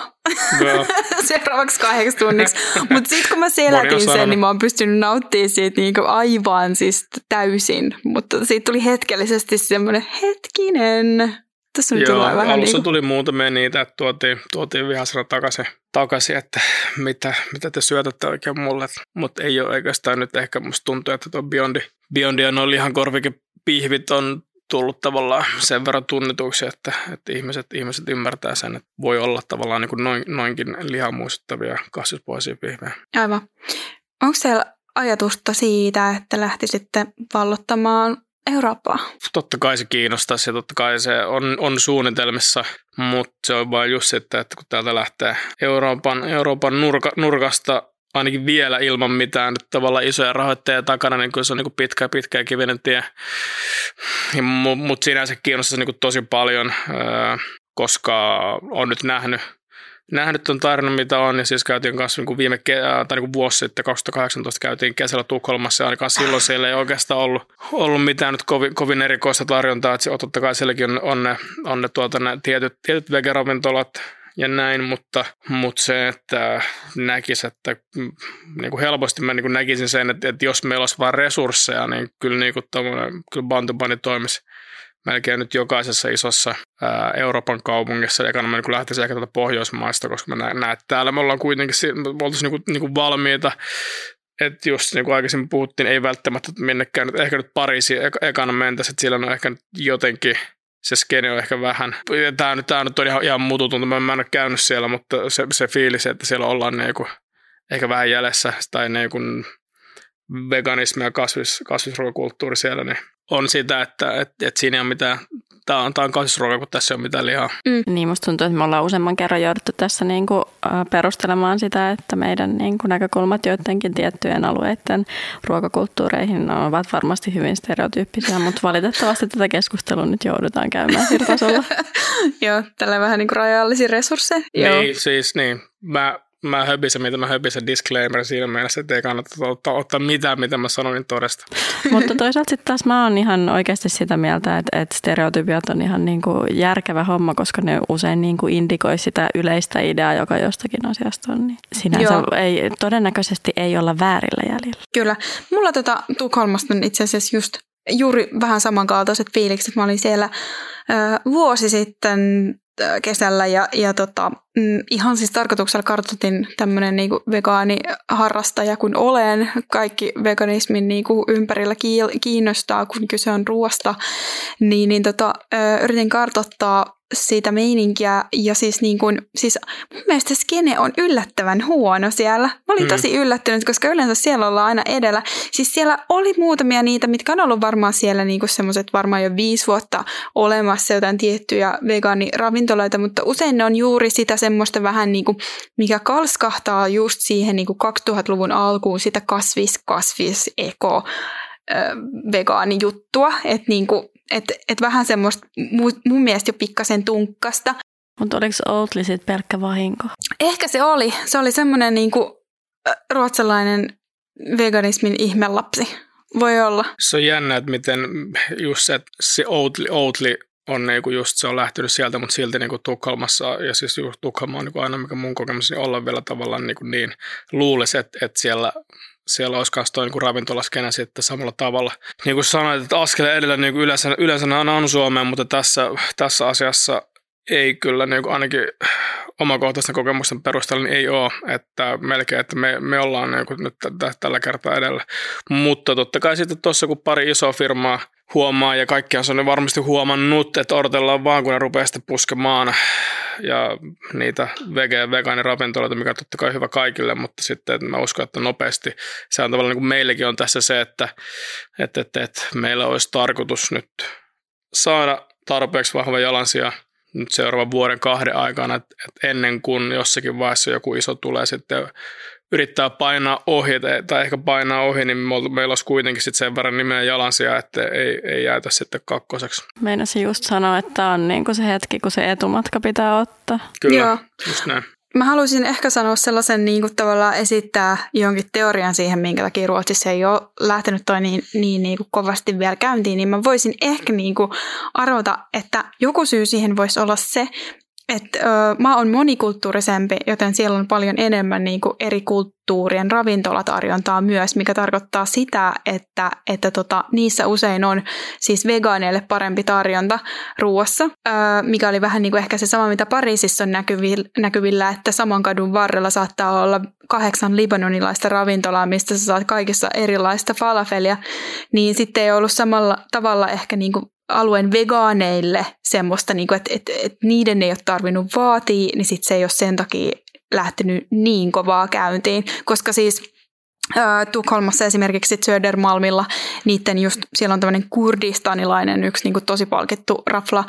[SPEAKER 1] no. (laughs) seuraavaksi kahdeksi tunniksi. Mutta sitten kun mä selätin sen, niin mä oon pystynyt nauttimaan siitä niinku aivan siis täysin. Mutta siitä tuli hetkellisesti semmoinen hetkinen. Tässä
[SPEAKER 3] Joo, tulee vähän alussa niin tuli muutamia niitä, että tuotiin, tuotiin vihasena takaisin, takaisin, että mitä, mitä te syötätte oikein mulle. Mutta ei ole oikeastaan nyt ehkä musta tuntuu, että tuo Biondi, Biondi ja noin lihankorvikin pihvit on tullut tavallaan sen verran tunnetuksi, että, että ihmiset, ihmiset ymmärtää sen, että voi olla tavallaan niin kuin noin, noinkin lihamuistuttavia kasvispohjaisia pihvejä.
[SPEAKER 1] Aivan. Onko siellä ajatusta siitä, että lähtisitte vallottamaan Eurooppaa?
[SPEAKER 3] Totta kai se kiinnostaisi ja totta kai se on, on suunnitelmissa, mutta se on vain just sitten, että kun täältä lähtee Euroopan, Euroopan nurka, nurkasta ainakin vielä ilman mitään tavallaan isoja rahoitteja takana, niin kyllä se on niin kuin pitkä, pitkä ja kivinen tie. Mutta sinänsä kiinnostaa niin tosi paljon, koska on nyt nähnyt, nähnyt tuon tarinan, mitä on, ja siis käytiin kanssa niin viime ke- tai niin vuosi sitten, 2018 käytiin kesällä Tukholmassa, ja ainakaan silloin siellä ei oikeastaan ollut, ollut mitään nyt kovin, kovin erikoista tarjontaa, että totta kai sielläkin on, on ne, on ne, tuota, ne tietyt, tietyt vegeravintolat, ja näin, mutta, mutta se, että näkisi, että niin kuin helposti mä niin kuin näkisin sen, että, että jos meillä olisi vain resursseja, niin kyllä, niin kuin kyllä Bantubani toimisi melkein nyt jokaisessa isossa ää, Euroopan kaupungissa, ja mä niin lähtisi ehkä tätä Pohjoismaista, koska mä näen, että täällä me ollaan kuitenkin, me oltaisiin niin kuin, niin kuin valmiita. Että just niin kuin aikaisemmin puhuttiin, ei välttämättä minnekään, ehkä nyt Pariisiin ekana mentäisiin, että siellä on ehkä jotenkin se skene on ehkä vähän, tämä nyt, tämä nyt on ihan, ihan mututunut, mä en ole käynyt siellä, mutta se, se fiilis, että siellä ollaan niinku, ehkä vähän jäljessä tai niinku veganismi ja kasvis, kasvisruokakulttuuri siellä, niin on sitä, että et, et siinä ei ole mitään tämä on, tää on kasvisruoka, kun tässä ei ole mitään lihaa.
[SPEAKER 2] Mm. Niin, musta tuntuu, että me ollaan useamman kerran jouduttu tässä niin kuin, äh, perustelemaan sitä, että meidän niin kuin, näkökulmat joidenkin tiettyjen alueiden ruokakulttuureihin ovat varmasti hyvin stereotyyppisiä, mutta valitettavasti tätä keskustelua nyt joudutaan käymään sillä tasolla. (laughs)
[SPEAKER 1] Joo, tällä vähän niin kuin rajallisia resursseja.
[SPEAKER 3] Niin, siis niin. Mä mä höpisen, mitä mä höpisen disclaimer siinä mielessä, että ei kannata ottaa, ottaa mitään, mitä mä sanoin niin todesta. (laughs)
[SPEAKER 2] Mutta toisaalta sitten taas mä oon ihan oikeasti sitä mieltä, että, että stereotypiat on ihan niin kuin järkevä homma, koska ne usein niin kuin indikoi sitä yleistä ideaa, joka jostakin asiasta on. Niin sinänsä ei, todennäköisesti ei olla väärillä jäljellä.
[SPEAKER 1] Kyllä. Mulla tota Tukholmasta on itse asiassa just juuri vähän samankaltaiset fiilikset. Mä olin siellä ö, vuosi sitten kesällä ja, ja tota, mm, ihan siis tarkoituksella kartoitin tämmöinen niinku vegaaniharrastaja kun olen. Kaikki veganismin niinku ympärillä kiinnostaa, kun kyse on ruoasta. Niin, niin tota, yritin kartoittaa siitä meininkiä ja siis niin kuin, siis mun mielestä skene on yllättävän huono siellä. Mä olin mm. tosi yllättynyt, koska yleensä siellä ollaan aina edellä. Siis siellä oli muutamia niitä, mitkä on ollut varmaan siellä niin kuin semmoiset varmaan jo viisi vuotta olemassa jotain tiettyjä vegaaniravintoloita, mutta usein ne on juuri sitä semmoista vähän niin kuin, mikä kalskahtaa just siihen niin kuin 2000-luvun alkuun sitä kasvis, kasvis, eko, vegaanijuttua, että niinku, et, et vähän semmoista mun mielestä jo pikkasen tunkkasta.
[SPEAKER 2] Mutta oliko Oatly sitten pelkkä vahinko?
[SPEAKER 1] Ehkä se oli. Se oli semmoinen niinku, ruotsalainen veganismin ihmelapsi. Voi olla.
[SPEAKER 3] Se on jännä, että miten just se, että se Oatly, Oatly on niinku just se on lähtenyt sieltä, mutta silti niinku Tukholmassa, ja siis just Tukholma on niinku aina mikä mun kokemus, niin olla vielä tavallaan niinku niin luulisi, että, että siellä siellä olisi myös tuo niin ravintolaskene sitten samalla tavalla. Niin kuin sanoit, että askel edellä niin kuin yleensä, yleensä on Suomeen, mutta tässä, tässä asiassa ei kyllä niin kuin ainakin omakohtaisten kokemusten perusteella niin ei ole, että melkein, että me, me ollaan niin kuin nyt t- tällä kertaa edellä. Mutta totta kai sitten tuossa, kun pari isoa firmaa huomaa ja kaikkihan se on varmasti huomannut, että odotellaan vaan, kun ne rupeaa sitten puskemaan ja niitä vege- vegaaniravintoloita, mikä on totta kai hyvä kaikille, mutta sitten että mä uskon, että nopeasti. Se on tavallaan niin kuin meillekin on tässä se, että, että, että, että meillä olisi tarkoitus nyt saada tarpeeksi vahva jalansija nyt seuraavan vuoden kahden aikana, että, että ennen kuin jossakin vaiheessa joku iso tulee sitten yrittää painaa ohi tai ehkä painaa ohi, niin meillä olisi kuitenkin sitten sen verran nimeä jalansia, että ei, ei jäätä sitten kakkoseksi.
[SPEAKER 2] Meinasin just sanoa, että tämä on niin kuin se hetki, kun se etumatka pitää ottaa.
[SPEAKER 3] Kyllä, Joo. just näin.
[SPEAKER 1] Mä haluaisin ehkä sanoa sellaisen niin kuin tavallaan esittää jonkin teorian siihen, minkä takia Ruotsissa ei ole lähtenyt toi niin, niin, niin kuin kovasti vielä käyntiin, niin mä voisin ehkä niin kuin arvata, että joku syy siihen voisi olla se, että ö, maa on monikulttuurisempi, joten siellä on paljon enemmän niin kuin eri kulttuurien ravintolatarjontaa myös, mikä tarkoittaa sitä, että, että tota, niissä usein on siis vegaaneille parempi tarjonta ruuassa, ö, mikä oli vähän niin kuin ehkä se sama, mitä Pariisissa on näkyvillä, näkyvillä, että saman kadun varrella saattaa olla kahdeksan libanonilaista ravintolaa, mistä sä saat kaikissa erilaista falafelia, niin sitten ei ollut samalla tavalla ehkä niin kuin alueen vegaaneille semmoista, niin että, että, että niiden ei ole tarvinnut vaatia, niin sitten se ei ole sen takia lähtenyt niin kovaa käyntiin, koska siis Tukholmassa esimerkiksi Södermalmilla, niiden just, siellä on tämmöinen kurdistanilainen yksi niin tosi palkittu rafla,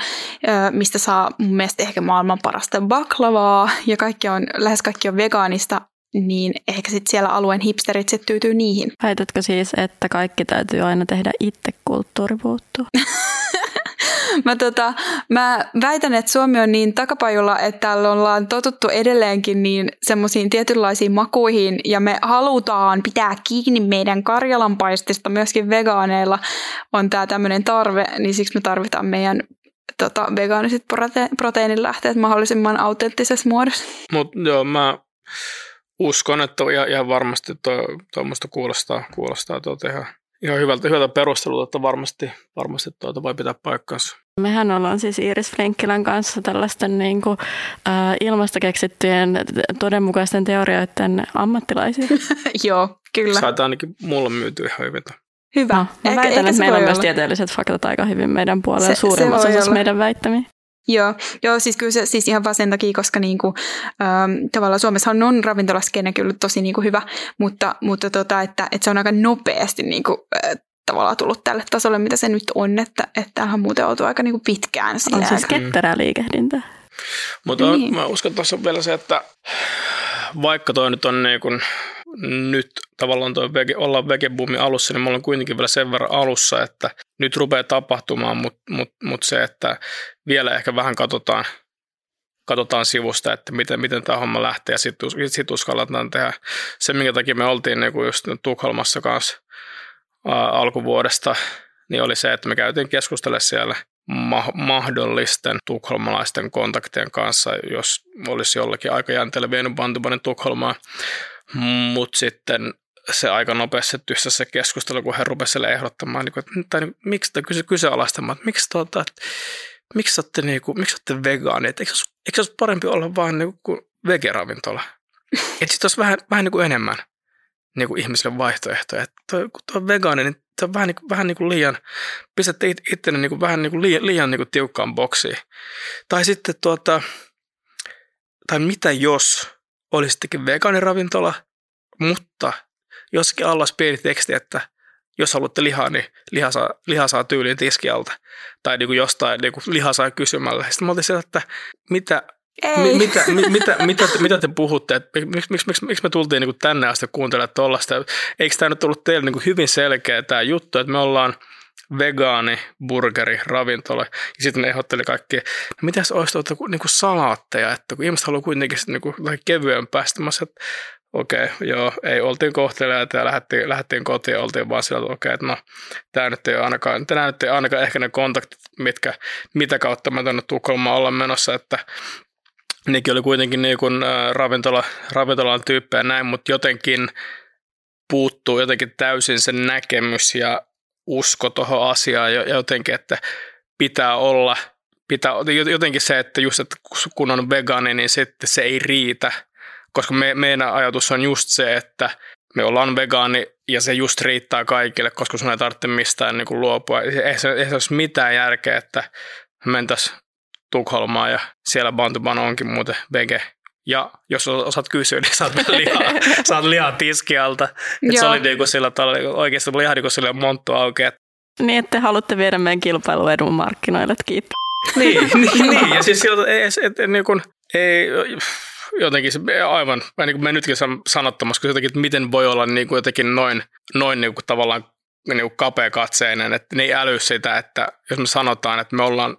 [SPEAKER 1] mistä saa mun mielestä ehkä maailman parasta baklavaa. Ja kaikki on, lähes kaikki on vegaanista, niin ehkä sitten siellä alueen hipsterit sitten tyytyy niihin.
[SPEAKER 2] Väitätkö siis, että kaikki täytyy aina tehdä itse kulttuuri puuttuu? (laughs)
[SPEAKER 1] mä, tota, mä väitän, että Suomi on niin takapajulla, että täällä ollaan totuttu edelleenkin niin semmoisiin tietynlaisiin makuihin ja me halutaan pitää kiinni meidän karjalanpaistista myöskin vegaaneilla on tämä tämmöinen tarve, niin siksi me tarvitaan meidän tota, vegaaniset prote- proteiinilähteet mahdollisimman autenttisessa muodossa.
[SPEAKER 3] Mutta joo, mä uskon, että ihan varmasti tuommoista kuulostaa, kuulostaa tuota ihan ihan hyvältä, hyvältä perustelulta, että varmasti, varmasti tuota voi pitää paikkansa.
[SPEAKER 2] Mehän ollaan siis Iiris Frenkkilän kanssa tällaisten niin kuin, äh, ilmasta keksittyjen todenmukaisten teorioiden ammattilaisia. (laughs)
[SPEAKER 1] Joo, kyllä.
[SPEAKER 3] Sait ainakin mulle myyty ihan hyvin.
[SPEAKER 1] Hyvä.
[SPEAKER 2] No, mä väitän, että meillä on olla. myös tieteelliset faktat aika hyvin meidän puolella se, suurimmassa osassa meidän väittämiä.
[SPEAKER 1] Joo, joo, siis kyllä se siis ihan vaan sen takia, koska niinku, ähm, tavallaan Suomessa on ravintolaskene kyllä tosi niinku hyvä, mutta, mutta tota, että, että se on aika nopeasti niinku, äh, tavallaan tullut tälle tasolle, mitä se nyt on, että, että tämähän muuten oltu aika niin kuin pitkään.
[SPEAKER 2] On siis ketterää liikehdintä.
[SPEAKER 3] Mutta niin. mä uskon, että tuossa on vielä se, että vaikka toi nyt on niin kuin nyt tavallaan toi vege, olla vegeboomin alussa, niin me ollaan kuitenkin vielä sen verran alussa, että nyt rupeaa tapahtumaan, mutta mut, mut se, että vielä ehkä vähän katsotaan, katsotaan sivusta, että miten, miten tämä homma lähtee ja sitten sit uskalletaan tehdä. Se, minkä takia me oltiin niin kuin just Tukholmassa kanssa ää, alkuvuodesta, niin oli se, että me käytiin keskustella siellä ma- mahdollisten tukholmalaisten kontaktien kanssa, jos olisi jollakin aika jänteellä vienyt Bantubanen Tukholmaan. Mutta sitten se aika nopeasti tyssä se keskustelu, kun hän rupesi sille ehdottamaan, niin kuin, tai niin, miksi tai kyse, kyseenalaistamaan, että miksi, tuota, että, miksi olette, niin kuin, miksi olette vegaani, että eikö, eikö olisi parempi olla vaan niin kuin vegeravintola? (laughs) Että sitten olisi vähän, vähän niin kuin enemmän niin kuin ihmisille vaihtoehtoja. Että tuo, kun tuo on vegaani, niin se on vähän, niin, vähän niin kuin liian, pistätte it, ittenne niin kuin vähän niin kuin liian, liian niin kuin tiukkaan boksiin. Tai sitten tuota, tai mitä jos olisittekin vegaaniravintola, mutta jossakin alla pieni teksti, että jos haluatte lihaa, niin liha saa, liha saa tyyliin tiskialta. Tai niin kuin jostain niin kuin liha saa kysymällä. Sitten mä olin sieltä, että mitä, mi, mitä, mi, mitä, mitä, te, mitä te puhutte, että miksi, miksi, miksi, miksi me tultiin niin kuin tänne asti kuuntelemaan tuollaista. Eikö tämä nyt ollut teille niin kuin hyvin selkeä tämä juttu, että me ollaan vegaani, burgeri, ravintola. Ja sitten ne ehdotteli kaikki, no mitäs olisi tuota, niin kuin salaatteja, että kun ihmiset haluaa kuitenkin niin kuin, kevyempää. Sitten mä että okei, okay, joo, ei, oltiin kohteliaita ja lähdettiin, lähdettiin kotiin oltiin vaan sillä, että okei, okay, että no, tämä nyt ei ainakaan, tämä nyt ei ainakaan ehkä ne kontaktit, mitkä, mitä kautta mä tänne Tukholmaan olla menossa, että nekin oli kuitenkin niin kuin, ravintola, ravintolan tyyppejä näin, mutta jotenkin puuttuu jotenkin täysin sen näkemys ja usko tuohon asiaan ja jotenkin, että pitää olla, pitää, jotenkin se, että just, että kun on vegaani, niin sitten se ei riitä, koska me, meidän ajatus on just se, että me ollaan vegaani ja se just riittää kaikille, koska sun ei tarvitse mistään niin kuin luopua. Ei se, ei se olisi mitään järkeä, että mentäisiin Tukholmaan ja siellä Bantuban onkin muuten vege. Ja jos osaat kysyä, niin saat lihaa, (laughs) saat lihaa tiskialta. Et se oli niin kuin sillä tavalla, oikeasti oli ihan niin kuin sillä monttu auki. Että...
[SPEAKER 2] Niin, että haluatte viedä meidän kilpailuedun markkinoille, että kiitos.
[SPEAKER 3] niin, (laughs) niin, niin, ja siis sillä ei, et, et, niin kuin, ei, jotenkin se, aivan, niin kuin nytkin sanottamassa, kun jotenkin, että miten voi olla niin kuin jotenkin noin, noin niin kuin tavallaan niin kuin kapea-katseinen, että ne ei äly sitä, että jos me sanotaan, että me ollaan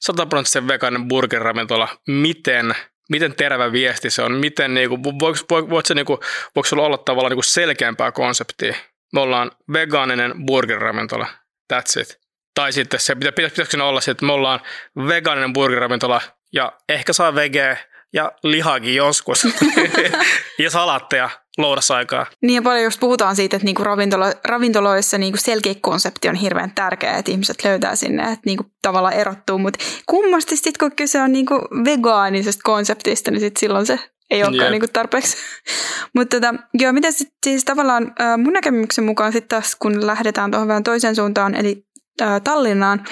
[SPEAKER 3] 100 prosenttisen vegaaninen burgeriravintola, miten, miten terve viesti se on, miten, niin kuin, voiko, voiko, se, niin kuin, voiko sulla olla tavallaan niin kuin selkeämpää konseptia? Me ollaan vegaaninen burgeriravintola, that's it. Tai sitten se, pitä, pitäisikö olla se, että me ollaan vegaaninen burgeriravintola ja ehkä saa vegeä ja lihakin joskus (laughs) (laughs) ja salatteja loudasaikaa.
[SPEAKER 1] Niin ja paljon just puhutaan siitä, että niinku ravintola, ravintoloissa niinku selkeä konsepti on hirveän tärkeä, että ihmiset löytää sinne, että niinku tavallaan erottuu, mutta kummasti sitten kun kyse on niinku vegaanisesta konseptista, niin sit silloin se ei olekaan niinku tarpeeksi. (laughs) mutta tota, joo, miten sit, siis tavallaan mun näkemyksen mukaan sitten taas, kun lähdetään tuohon vähän toiseen suuntaan, eli Tallinnaan.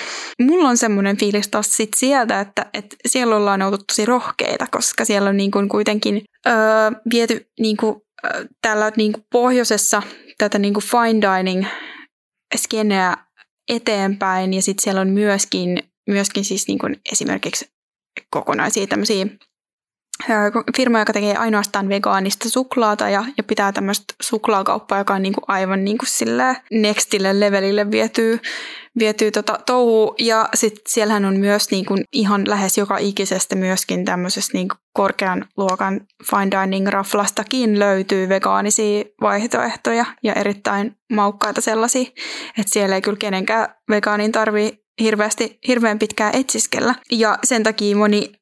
[SPEAKER 1] Mulla on semmoinen fiilis taas sit sieltä, että, että siellä ollaan oltu tosi rohkeita, koska siellä on niin kuin kuitenkin öö, viety niin kuin, täällä niin kuin pohjoisessa tätä niin kuin fine dining skeneä eteenpäin. Ja sitten siellä on myöskin, myöskin siis niin kuin esimerkiksi kokonaisia tämmöisiä firma, joka tekee ainoastaan vegaanista suklaata ja, ja pitää tämmöistä suklaakauppaa, joka on niinku aivan niinku nextille levelille vietyy, vietyy tota touhu. Ja sitten siellähän on myös niinku ihan lähes joka ikisestä myöskin tämmöisestä niinku korkean luokan fine dining raflastakin löytyy vegaanisia vaihtoehtoja ja erittäin maukkaita sellaisia, että siellä ei kyllä kenenkään vegaanin tarvii hirveästi, hirveän pitkään etsiskellä. Ja sen takia moni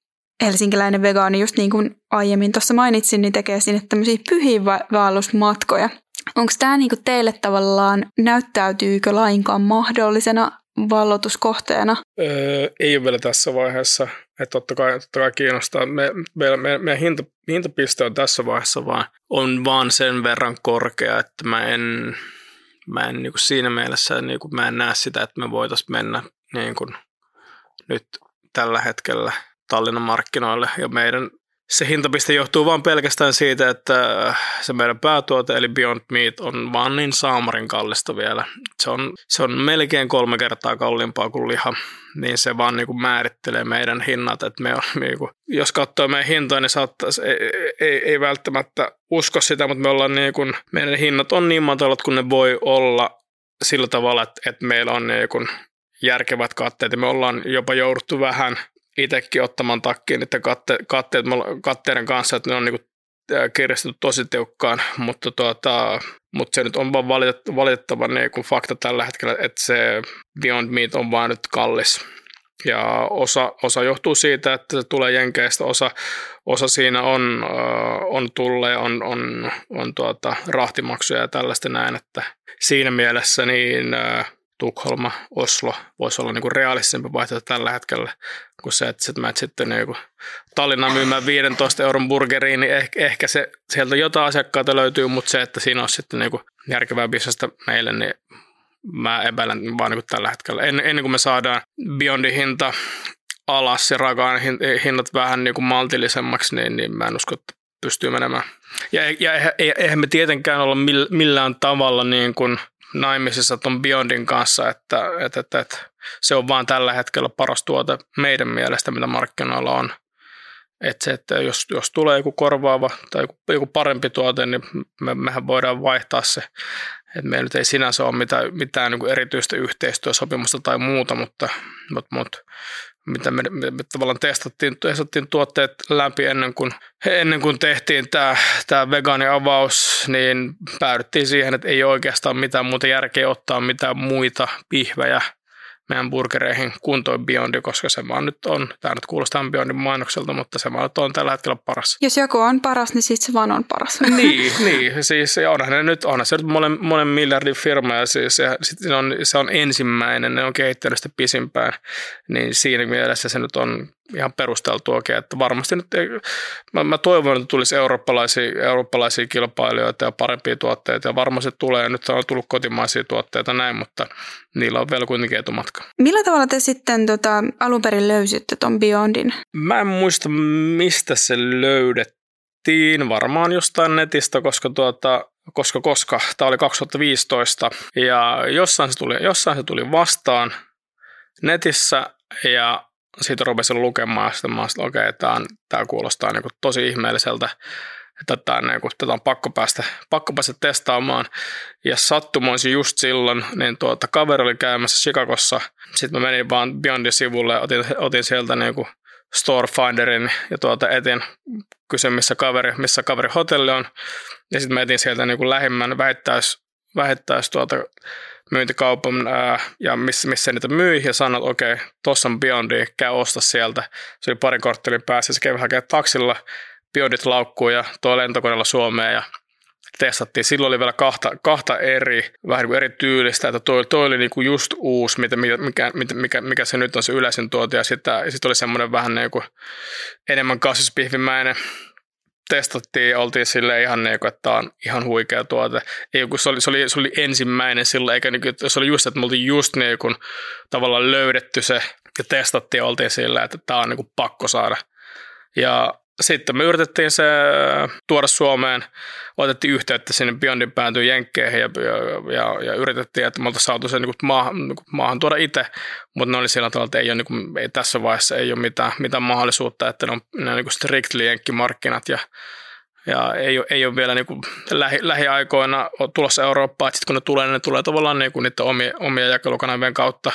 [SPEAKER 1] helsinkiläinen vegaani, just niin kuin aiemmin tuossa mainitsin, niin tekee sinne tämmöisiä pyhiinvaellusmatkoja. Onko tämä niinku teille tavallaan, näyttäytyykö lainkaan mahdollisena vallotuskohteena?
[SPEAKER 3] Öö, ei ole vielä tässä vaiheessa. Että totta kai, totta kai kiinnostaa. Me, me, me, meidän hinta, hintapiste on tässä vaiheessa vaan, on vaan sen verran korkea, että mä en, mä en niin kuin siinä mielessä niin kuin mä en näe sitä, että me voitaisiin mennä niin nyt tällä hetkellä Tallinnan markkinoille ja meidän se hintapiste johtuu vain pelkästään siitä, että se meidän päätuote eli Beyond Meat on vaan niin saamarin kallista vielä. Se on, se on melkein kolme kertaa kalliimpaa kuin liha, niin se vaan niin kuin määrittelee meidän hinnat. Että me on, (laughs) niin kuin, jos katsoo meidän hintoja, niin saattaisi, ei, ei, ei, välttämättä usko sitä, mutta me ollaan niin kuin, meidän hinnat on niin matalat kuin ne voi olla sillä tavalla, että, että meillä on niin kuin järkevät katteet me ollaan jopa jouduttu vähän itsekin ottamaan takkiin niiden katte, katteet, katteiden kanssa, että ne on niinku kiristetty tosi tiukkaan, mutta, tuota, mutta se nyt on vaan valitettava, valitettava niin kuin fakta tällä hetkellä, että se Beyond Meat on vaan nyt kallis. Ja osa, osa johtuu siitä, että se tulee Jenkeistä, osa, osa siinä on, on tulle, on, on, on tuota, rahtimaksuja ja tällaista näin, että siinä mielessä niin Tukholma, Oslo voisi olla niinku realistisempi vaihtoehto tällä hetkellä kuin se, että sit mä sitten niinku Tallinnan myymään 15 euron burgeriin, niin ehkä, ehkä se, sieltä jotain asiakkaita löytyy, mutta se, että siinä on sitten niinku järkevää bisnestä meille, niin mä epäilen vaan niinku tällä hetkellä. En, ennen kuin me saadaan Beyondin hinta alas ja raaka hinnat vähän niinku maltillisemmaksi, niin, niin mä en usko, että pystyy menemään. Ja, ja eihän me tietenkään olla millään tavalla niin kuin – naimisissa tuon Beyondin kanssa, että, että, että, että se on vaan tällä hetkellä paras tuote meidän mielestä, mitä markkinoilla on. Että se, että jos, jos tulee joku korvaava tai joku, joku parempi tuote, niin me, mehän voidaan vaihtaa se. että meillä nyt ei sinänsä ole mitään, mitään niin erityistä yhteistyösopimusta tai muuta, mutta, mutta, mutta mitä me, me, me tavallaan testattiin, testattiin tuotteet läpi ennen kuin, ennen kuin tehtiin tämä, tämä vegaaniavaus, niin päädyttiin siihen, että ei oikeastaan mitään muuta järkeä ottaa mitään muita pihvejä meidän burgereihin kuntoon Biondi, koska se vaan nyt on, tämä nyt kuulostaa Biondin mainokselta, mutta se vaan on tällä hetkellä paras.
[SPEAKER 1] Jos joku on paras, niin sitten se vaan on paras. (laughs)
[SPEAKER 3] niin, niin, siis onhan ne nyt, onhan se nyt monen, monen miljardin firma ja siis se, se, on, se on ensimmäinen, ne on kehittänyt sitä pisimpään, niin siinä mielessä se nyt on ihan perusteltuakin, että varmasti nyt ei, mä, mä toivon, että tulisi eurooppalaisia, eurooppalaisia kilpailijoita ja parempia tuotteita ja varmasti tulee, nyt on tullut kotimaisia tuotteita näin, mutta niillä on vielä kuitenkin etumatka.
[SPEAKER 1] Millä tavalla te sitten tota, alun perin löysitte ton Beyondin?
[SPEAKER 3] Mä en muista, mistä se löydettiin, varmaan jostain netistä, koska tuota, koska, koska tämä oli 2015 ja jossain se tuli, jossain se tuli vastaan netissä ja siitä rupesin lukemaan sitten mä okei, okay, tämä, kuulostaa niin tosi ihmeelliseltä, että tämä, niin on pakko päästä, pakko päästä testaamaan. Ja sattumoisin just silloin, niin tuota, kaveri oli käymässä Chicagossa. Sitten mä menin vaan Beyondin sivulle otin, otin sieltä niin kuin Store Finderin ja tuota etin kysyin, missä kaveri, missä kaveri hotelli on. Ja sitten mä etin sieltä niin kuin lähimmän vähittäis, vähittäis tuota myyntikaupan ää, ja missä, missä niitä myi ja sanoi, että okei, okay, tuossa on Beyondia, käy osta sieltä. Se oli parin korttelin päässä, se kävi hakemaan taksilla Beyondit laukkuun ja toi lentokoneella Suomeen ja testattiin. Silloin oli vielä kahta, kahta eri, vähän niin eri tyylistä, että toi, toi oli niin kuin just uusi, mitä, mikä, mikä, mikä, se nyt on se yleisin tuote, ja sitten sit oli semmoinen vähän niin kuin enemmän kasvispihvimäinen testattiin ja oltiin sille ihan niin kuin, että tämä on ihan huikea tuote. Ei, kun se, oli, se, oli, se oli ensimmäinen silloin, eikä niin kuin, se oli just, että me oltiin just niin kuin, tavallaan löydetty se ja testattiin ja oltiin silleen, että tämä on niin kuin pakko saada. Ja sitten me yritettiin se tuoda Suomeen, otettiin yhteyttä sinne Beyondin päätyy Jenkkeihin ja, ja, ja, ja, yritettiin, että me oltaisiin saatu se niin maahan, niin maahan tuoda itse, mutta ne oli sillä tavalla, että ei, ole, niin kuin, ei tässä vaiheessa ei ole mitään, mitään mahdollisuutta, että ne on, ne on niin strictly jenkkimarkkinat ja, ja ei ole, ei ole vielä niin kuin lähi, lähiaikoina tulossa Eurooppaan, sitten kun ne tulee, niin ne tulee tavallaan niin kuin niiden omia, omia jakelukanavien kautta.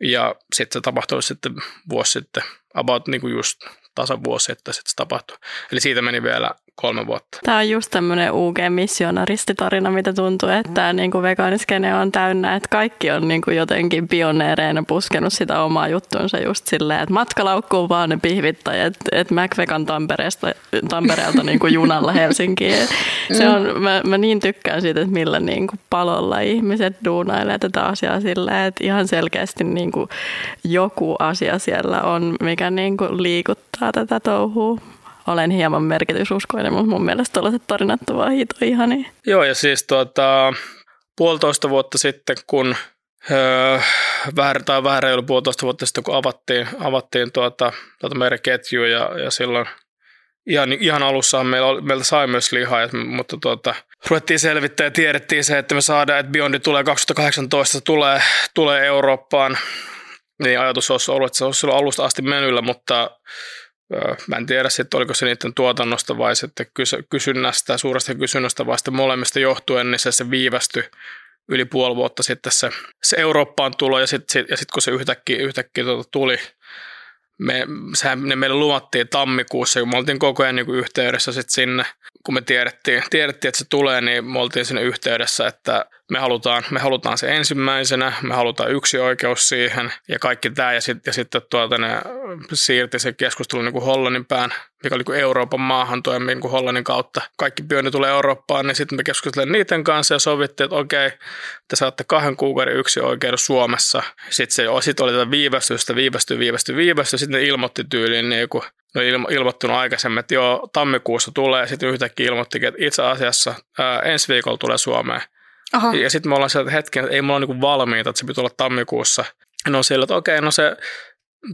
[SPEAKER 3] Ja sitten se tapahtui sitten vuosi sitten, about niin kuin just tasan vuosi sitten se tapahtui. Eli siitä meni vielä kolme vuotta.
[SPEAKER 2] Tämä on just tämmöinen UG-missionaristitarina, mitä tuntuu, että tämä niin kuin vegaaniskene on täynnä, että kaikki on niin kuin jotenkin pioneereina puskenut sitä omaa juttuunsa just silleen, että matkalaukkuun vaan ne pihvit tai että, että McVegan Tampereesta, Tampereelta (laughs) niin kuin junalla Helsinkiin. Se on, mä, mä, niin tykkään siitä, että millä niin kuin palolla ihmiset duunailee tätä asiaa silleen, että ihan selkeästi niin kuin joku asia siellä on, mikä niin kuin liikuttaa tätä touhua olen hieman merkitysuskoinen, mutta mun mielestä tällaiset tarinat ovat hito ihania.
[SPEAKER 3] Joo, ja siis tuota, puolitoista vuotta sitten, kun öö, vähän, tai vähän reilu puolitoista vuotta sitten, kun avattiin, avattiin tuota, tuota meidän ketjua ja, ja silloin ihan, ihan alussa meillä, meiltä sai myös lihaa, mutta tuota, ruvettiin selvittää ja tiedettiin se, että me saadaan, että Biondi tulee 2018, tulee, tulee Eurooppaan. Niin ajatus olisi ollut, että se olisi silloin alusta asti menyllä, mutta Mä en tiedä sitten, oliko se niiden tuotannosta vai sitten kysynnästä, suuresta kysynnästä vai sitten molemmista johtuen, niin se, se viivästyi yli puoli vuotta sitten se, se Eurooppaan tulo ja sitten ja sit kun se yhtäkkiä, yhtäkkiä tuota tuli, me, sehän, ne meille luvattiin tammikuussa, kun me oltiin koko ajan niin yhteydessä sit sinne, kun me tiedettiin, tiedettiin, että se tulee, niin me oltiin sinne yhteydessä, että me halutaan, me halutaan se ensimmäisenä, me halutaan yksi oikeus siihen ja kaikki tämä. Ja, sit, ja sitten tuota, ne siirti se keskustelu niin kuin Hollannin pään, mikä oli kuin Euroopan maahan niin kuin Hollannin kautta. Kaikki pyöni tulee Eurooppaan, niin sitten me keskustelimme niiden kanssa ja sovittiin, että okei, te saatte kahden kuukauden yksi oikeus Suomessa. Sitten se sit oli tätä viivästystä, viivästy, viivästy, viivästy. Sitten ne ilmoitti tyyliin niin kuin ne on ilmo- ilmoittanut aikaisemmin, että joo, tammikuussa tulee, ja sitten yhtäkkiä ilmoittikin, että itse asiassa ää, ensi viikolla tulee Suomeen. Aha. Ja sitten me ollaan sieltä hetken, että ei mulla ole niinku valmiita, että se pitää olla tammikuussa. No sillä, että okei, no se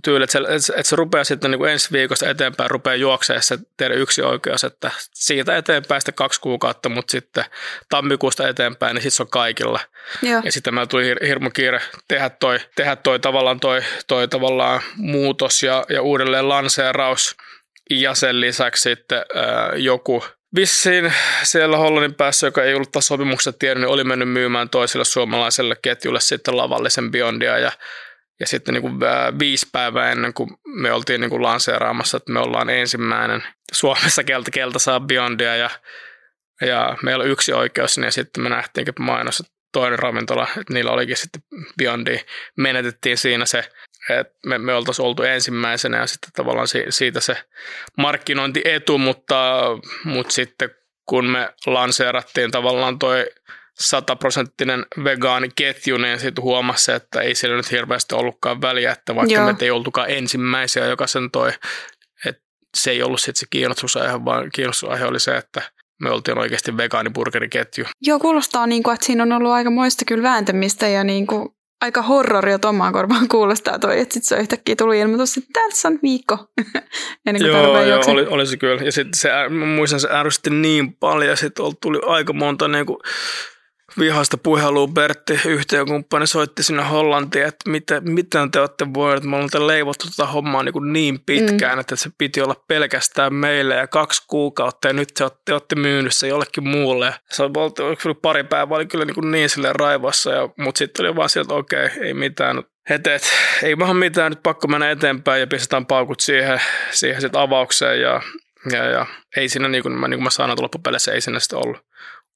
[SPEAKER 3] tyyli, että se, että se rupeaa sitten niin kuin ensi viikosta eteenpäin, rupeaa juoksemaan se teidän yksi oikeus, että siitä eteenpäin sitten kaksi kuukautta, mutta sitten tammikuusta eteenpäin, niin sitten se on kaikilla. Joo. Ja sitten meillä tuli hir- hirmu kiire tehdä toi, tehdä toi tavallaan toi, toi tavallaan muutos ja, ja uudelleen lanseeraus. Ja sen lisäksi sitten ää, joku Vissiin siellä Hollannin päässä, joka ei ollut taas sopimuksesta tiedä, niin oli mennyt myymään toiselle suomalaiselle ketjulle sitten lavallisen Beyondia ja ja sitten niin kuin viisi päivää ennen kuin me oltiin niin kuin lanseeraamassa, että me ollaan ensimmäinen Suomessa kelta, kelta saa Beyondia ja, ja meillä on yksi oikeus, niin sitten me nähtiinkin mainossa toinen ravintola, että niillä olikin sitten Beyondia. Menetettiin siinä se, että me, me oltaisiin oltu ensimmäisenä ja sitten tavallaan siitä se markkinointietu, mutta, mutta sitten kun me lanseerattiin tavallaan toi sataprosenttinen vegaaniketju, niin sitten huomasi, että ei sillä nyt hirveästi ollutkaan väliä, että vaikka Joo. me ei oltukaan ensimmäisiä, joka sen toi, että se ei ollut sitten se kiinnostusaihe, vaan kiinnostusaihe oli se, että me oltiin oikeasti vegaaniburgeriketju.
[SPEAKER 1] Joo, kuulostaa niin kuin, että siinä on ollut aika moista kyllä vääntämistä ja niin kuin aika horroria omaan korvaan kuulostaa toi, että sitten se on yhtäkkiä tullut ilmoitus, että tässä on viikko (laughs)
[SPEAKER 3] ennen kuin joo, joo, oli, oli, se kyllä. Ja sitten se, mä muistan, se ärsytti niin paljon ja sitten tuli aika monta niin kuin, vihasta puhelua Bertti, yhtiökumppani, soitti sinne Hollantiin, että miten, miten te olette voineet, me ollaan leivottu tätä hommaa niin, niin pitkään, mm. että se piti olla pelkästään meille ja kaksi kuukautta ja nyt te olette, olette myynyt se jollekin muulle. Se oli pari päivää, oli kyllä niin, niin silleen raivossa, ja, mutta sitten oli vaan sieltä, että okei, okay, ei mitään, Hetet, ei vaan mitään, nyt pakko mennä eteenpäin ja pistetään paukut siihen, siihen sit avaukseen ja, ja, ja ei siinä, niin kuin, niin kuin mä sanoin, loppupeleissä ei siinä sitten ollut,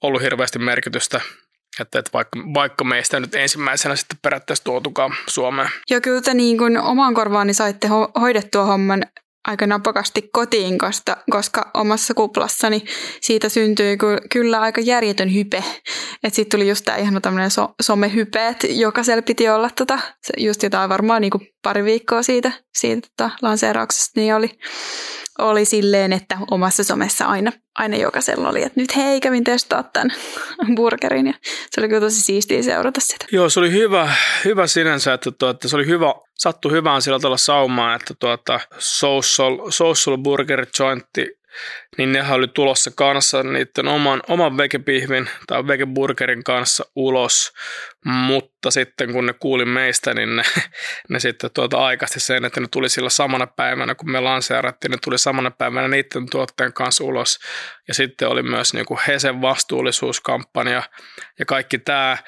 [SPEAKER 3] ollut hirveästi merkitystä. Että, että vaikka, vaikka meistä nyt ensimmäisenä sitten periaatteessa tuotukaan Suomeen.
[SPEAKER 1] Joo, kyllä te niin kuin omaan korvaani saitte ho- hoidettua homman aika napakasti kotiin, koska, koska omassa kuplassani siitä syntyi kyllä aika järjetön hype. Että sitten tuli just tämä ihan tämmöinen so, somehype, että jokaisella piti olla tota, just jotain varmaan niin kuin pari viikkoa siitä, siitä tota lanseerauksesta, niin oli, oli silleen, että omassa somessa aina, aina jokaisella oli, että nyt hei, kävin testaa tämän (laughs) burgerin ja se oli kyllä tosi siistiä seurata sitä.
[SPEAKER 3] Joo, se oli hyvä, hyvä sinänsä, että tuota, se oli hyvä, sattui hyvään sillä tavalla saumaan, että tuota, social, social burger jointti niin nehän oli tulossa kanssa niiden oman, oman vegepihvin tai vegeburgerin kanssa ulos, mutta sitten kun ne kuuli meistä, niin ne, (laughs) ne sitten tuota aikasti sen, että ne tuli sillä samana päivänä, kun me lanseerattiin, ne tuli samana päivänä niiden tuotteen kanssa ulos. Ja sitten oli myös niin kuin Hesen vastuullisuuskampanja ja kaikki tämä,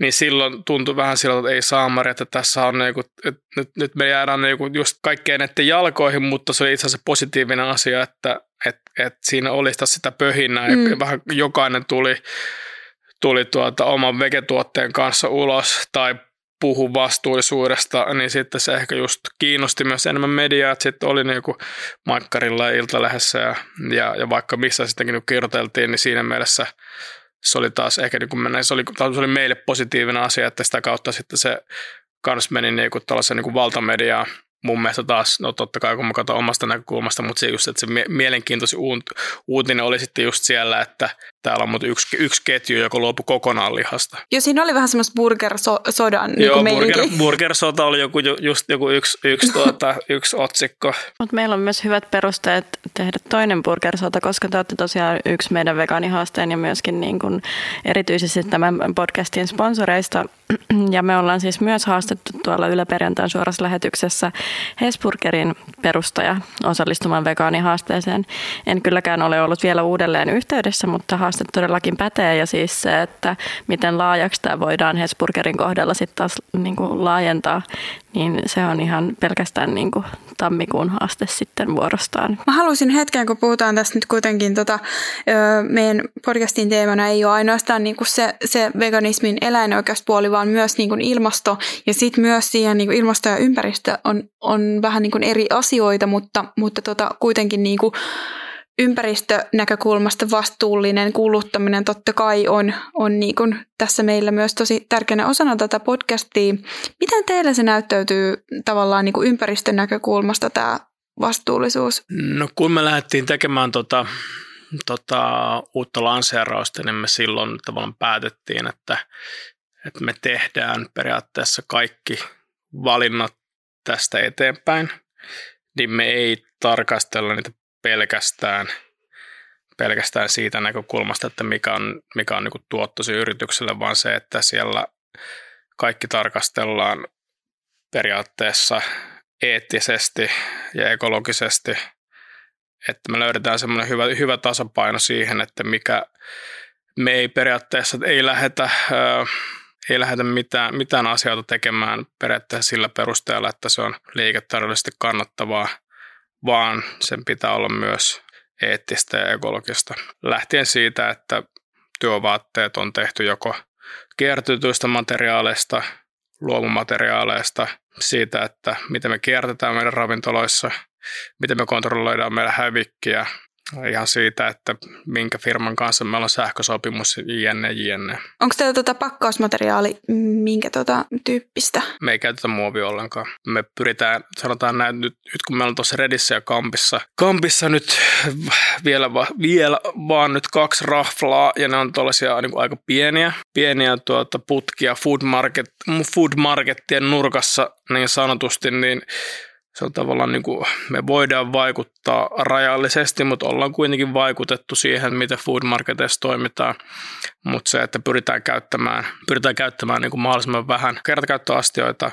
[SPEAKER 3] niin silloin tuntui vähän siltä, että ei saamari, että tässä on niinku, että nyt, nyt me jäädään niinku just kaikkeen näiden jalkoihin, mutta se oli itse asiassa positiivinen asia, että et, et siinä oli sitä pöhinää mm. ja vähän jokainen tuli, tuli tuota oman vegetuotteen kanssa ulos tai puhu vastuullisuudesta, niin sitten se ehkä just kiinnosti myös enemmän mediaa, että sitten oli niinku Maikkarilla ja Iltalehdessä ja, ja, ja vaikka missä sittenkin kirjoiteltiin, niin siinä mielessä – se oli taas ehkä, niin kuin se, oli, se oli meille positiivinen asia, että sitä kautta sitten se kans meni niin kuin tällaisen niin kuin mun mielestä taas, no totta kai kun mä katson omasta näkökulmasta, mutta se just, että se mielenkiintoisin uutinen oli sitten just siellä, että täällä on mutta yksi, yksi ketju, joka luopui kokonaan lihasta.
[SPEAKER 1] Joo, siinä oli vähän semmoista burger-sodan
[SPEAKER 3] niin Joo, burger, burger-sota oli joku, just joku yksi, yksi, (laughs) tuota, yksi otsikko.
[SPEAKER 2] Mutta meillä on myös hyvät perusteet tehdä toinen burger-sota, koska te olette tosiaan yksi meidän vegaanihaasteen ja myöskin niin kuin erityisesti tämän podcastin sponsoreista. Ja me ollaan siis myös haastettu tuolla Yle Perjantain suorassa lähetyksessä Hesburgerin perustaja osallistumaan vegaanihaasteeseen. En kylläkään ole ollut vielä uudelleen yhteydessä, mutta haaste todellakin pätee ja siis se, että miten laajaksi tämä voidaan Hesburgerin kohdalla sitten taas niin kuin laajentaa, niin se on ihan pelkästään niin kuin tammikuun haaste sitten vuorostaan.
[SPEAKER 1] Mä haluaisin hetken, kun puhutaan tästä nyt kuitenkin, tota, meidän podcastin teemana ei ole ainoastaan niin kuin se, se veganismin eläinoikeuspuoli, vaan myös niin kuin ilmasto ja sitten myös siihen niin kuin ilmasto ja ympäristö on, on vähän niin kuin eri asioita, mutta, mutta tota, kuitenkin niin kuin ympäristönäkökulmasta vastuullinen kuluttaminen totta kai on, on niin kuin tässä meillä myös tosi tärkeänä osana tätä podcastia. Miten teillä se näyttäytyy tavallaan niin kuin ympäristön näkökulmasta tämä vastuullisuus?
[SPEAKER 3] No kun me lähdettiin tekemään tota, tota, uutta lanseerausta, niin me silloin tavallaan päätettiin, että, että me tehdään periaatteessa kaikki valinnat tästä eteenpäin, niin me ei tarkastella niitä pelkästään, pelkästään siitä näkökulmasta, että mikä on, mikä on niin tuottosi yritykselle, vaan se, että siellä kaikki tarkastellaan periaatteessa eettisesti ja ekologisesti, että me löydetään semmoinen hyvä, hyvä tasapaino siihen, että mikä me ei periaatteessa ei lähetä, ei lähetä mitään, mitään asioita tekemään periaatteessa sillä perusteella, että se on liiketaloudellisesti kannattavaa – vaan sen pitää olla myös eettistä ja ekologista. Lähtien siitä, että työvaatteet on tehty joko kiertytyistä materiaaleista, luomumateriaaleista, siitä, että miten me kiertetään meidän ravintoloissa, miten me kontrolloidaan meidän hävikkiä, ihan siitä, että minkä firman kanssa meillä on sähkösopimus, jne, jne.
[SPEAKER 1] Onko teillä tuota pakkausmateriaali minkä tuota tyyppistä?
[SPEAKER 3] Me ei käytetä muovia ollenkaan. Me pyritään, sanotaan näin, nyt, nyt kun meillä on tuossa Redissä ja Kampissa, Kampissa nyt vielä, va, vielä vaan nyt kaksi raflaa, ja ne on tuollaisia niin aika pieniä, pieniä tuota, putkia food, market, food markettien nurkassa niin sanotusti, niin se on tavallaan niin kuin, me voidaan vaikuttaa rajallisesti, mutta ollaan kuitenkin vaikutettu siihen, miten food marketissa toimitaan. Mutta se, että pyritään käyttämään, pyritään käyttämään niin kuin mahdollisimman vähän kertakäyttöastioita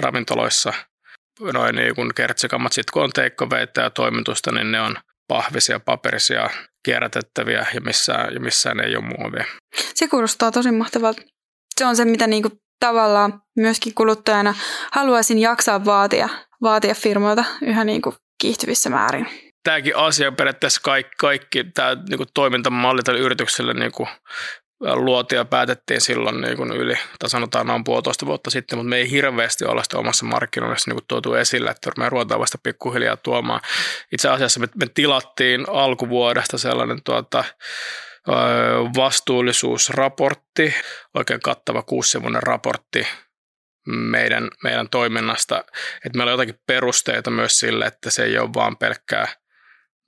[SPEAKER 3] ravintoloissa, noin niin kuin kertsikammat, sitten kun on teikkoveitä ja toimitusta, niin ne on pahvisia, paperisia, kierrätettäviä ja missään, ja missään ei ole muovia.
[SPEAKER 1] Se kuulostaa tosi mahtavalta. Se on se, mitä niinku tavallaan myöskin kuluttajana haluaisin jaksaa vaatia vaatia firmoilta yhä niin kuin kiihtyvissä määrin.
[SPEAKER 3] Tämäkin asia periaatteessa kaikki, kaikki tämä niin kuin toimintamalli tälle yritykselle niin kuin luotiin ja päätettiin silloin niin kuin yli, tai sanotaan noin puolitoista vuotta sitten, mutta me ei hirveästi olla sitä omassa markkinoinnissa niin tuotu esille, että me ruvetaan vasta pikkuhiljaa tuomaan. Itse asiassa me, me tilattiin alkuvuodesta sellainen tuota, vastuullisuusraportti, oikein kattava kuusivuinen raportti, meidän, meidän toiminnasta, että meillä on jotakin perusteita myös sille, että se ei ole vaan pelkkää,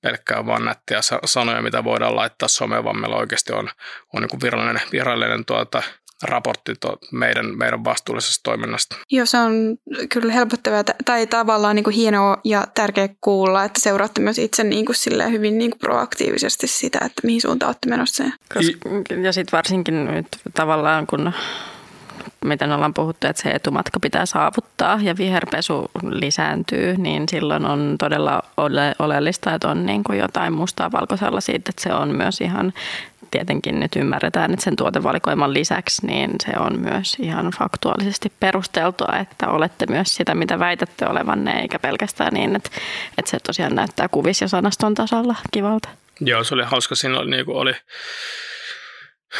[SPEAKER 3] pelkkää vaan nättiä sanoja, mitä voidaan laittaa someen, vaan meillä oikeasti on, on niin virallinen, virallinen tuota, raportti to, meidän, meidän vastuullisesta toiminnasta.
[SPEAKER 1] Joo, se on kyllä helpottavaa tai tavallaan niin kuin hienoa ja tärkeä kuulla, että seuraatte myös itse niin kuin hyvin niin kuin proaktiivisesti sitä, että mihin suuntaan olette menossa.
[SPEAKER 2] Ja sitten varsinkin nyt tavallaan, kun miten ollaan puhuttu, että se etumatka pitää saavuttaa ja viherpesu lisääntyy, niin silloin on todella ole, oleellista, että on niin kuin jotain mustaa valkoisella siitä, että se on myös ihan tietenkin nyt ymmärretään, että sen tuotevalikoiman lisäksi, niin se on myös ihan faktuaalisesti perusteltua, että olette myös sitä, mitä väitätte olevanne, eikä pelkästään niin, että, että se tosiaan näyttää kuvis- ja sanaston tasolla kivalta.
[SPEAKER 3] Joo, se oli hauska. Siinä oli, niin kuin oli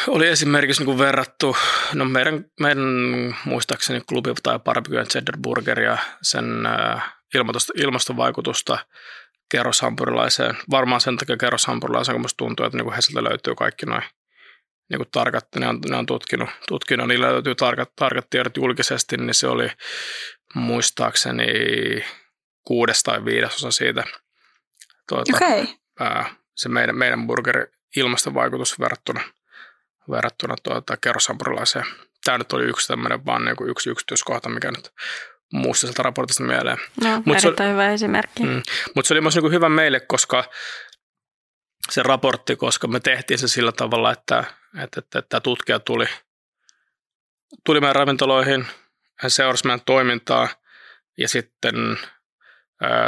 [SPEAKER 3] oli esimerkiksi niin kuin verrattu, no meidän, meidän muistaakseni klubi tai barbecue cheddar burger ja sen äh, ilmastovaikutusta kerroshampurilaiseen. Varmaan sen takia kerroshampurilaiseen, kun musta tuntuu, että niin kuin löytyy kaikki noin niin kuin tarkat, ne on, ne on tutkinut, tutkinut, niillä löytyy tarkat, tarkat tiedot julkisesti, niin se oli muistaakseni kuudes tai viidesosa siitä.
[SPEAKER 1] Tuota, okay.
[SPEAKER 3] ää, se meidän, meidän burgeri ilmastovaikutus verrattuna, verrattuna tuota, kerroshampurilaiseen. Tämä nyt oli yksi tämmöinen vaan niin kuin yksi yksityiskohta, mikä nyt muusta sieltä raportista mieleen.
[SPEAKER 2] No, Mut se, hyvä esimerkki. Mm,
[SPEAKER 3] mutta se oli myös niin hyvä meille, koska se raportti, koska me tehtiin se sillä tavalla, että, että, että, että tutkija tuli, tuli meidän ravintoloihin, hän seurasi meidän toimintaa ja sitten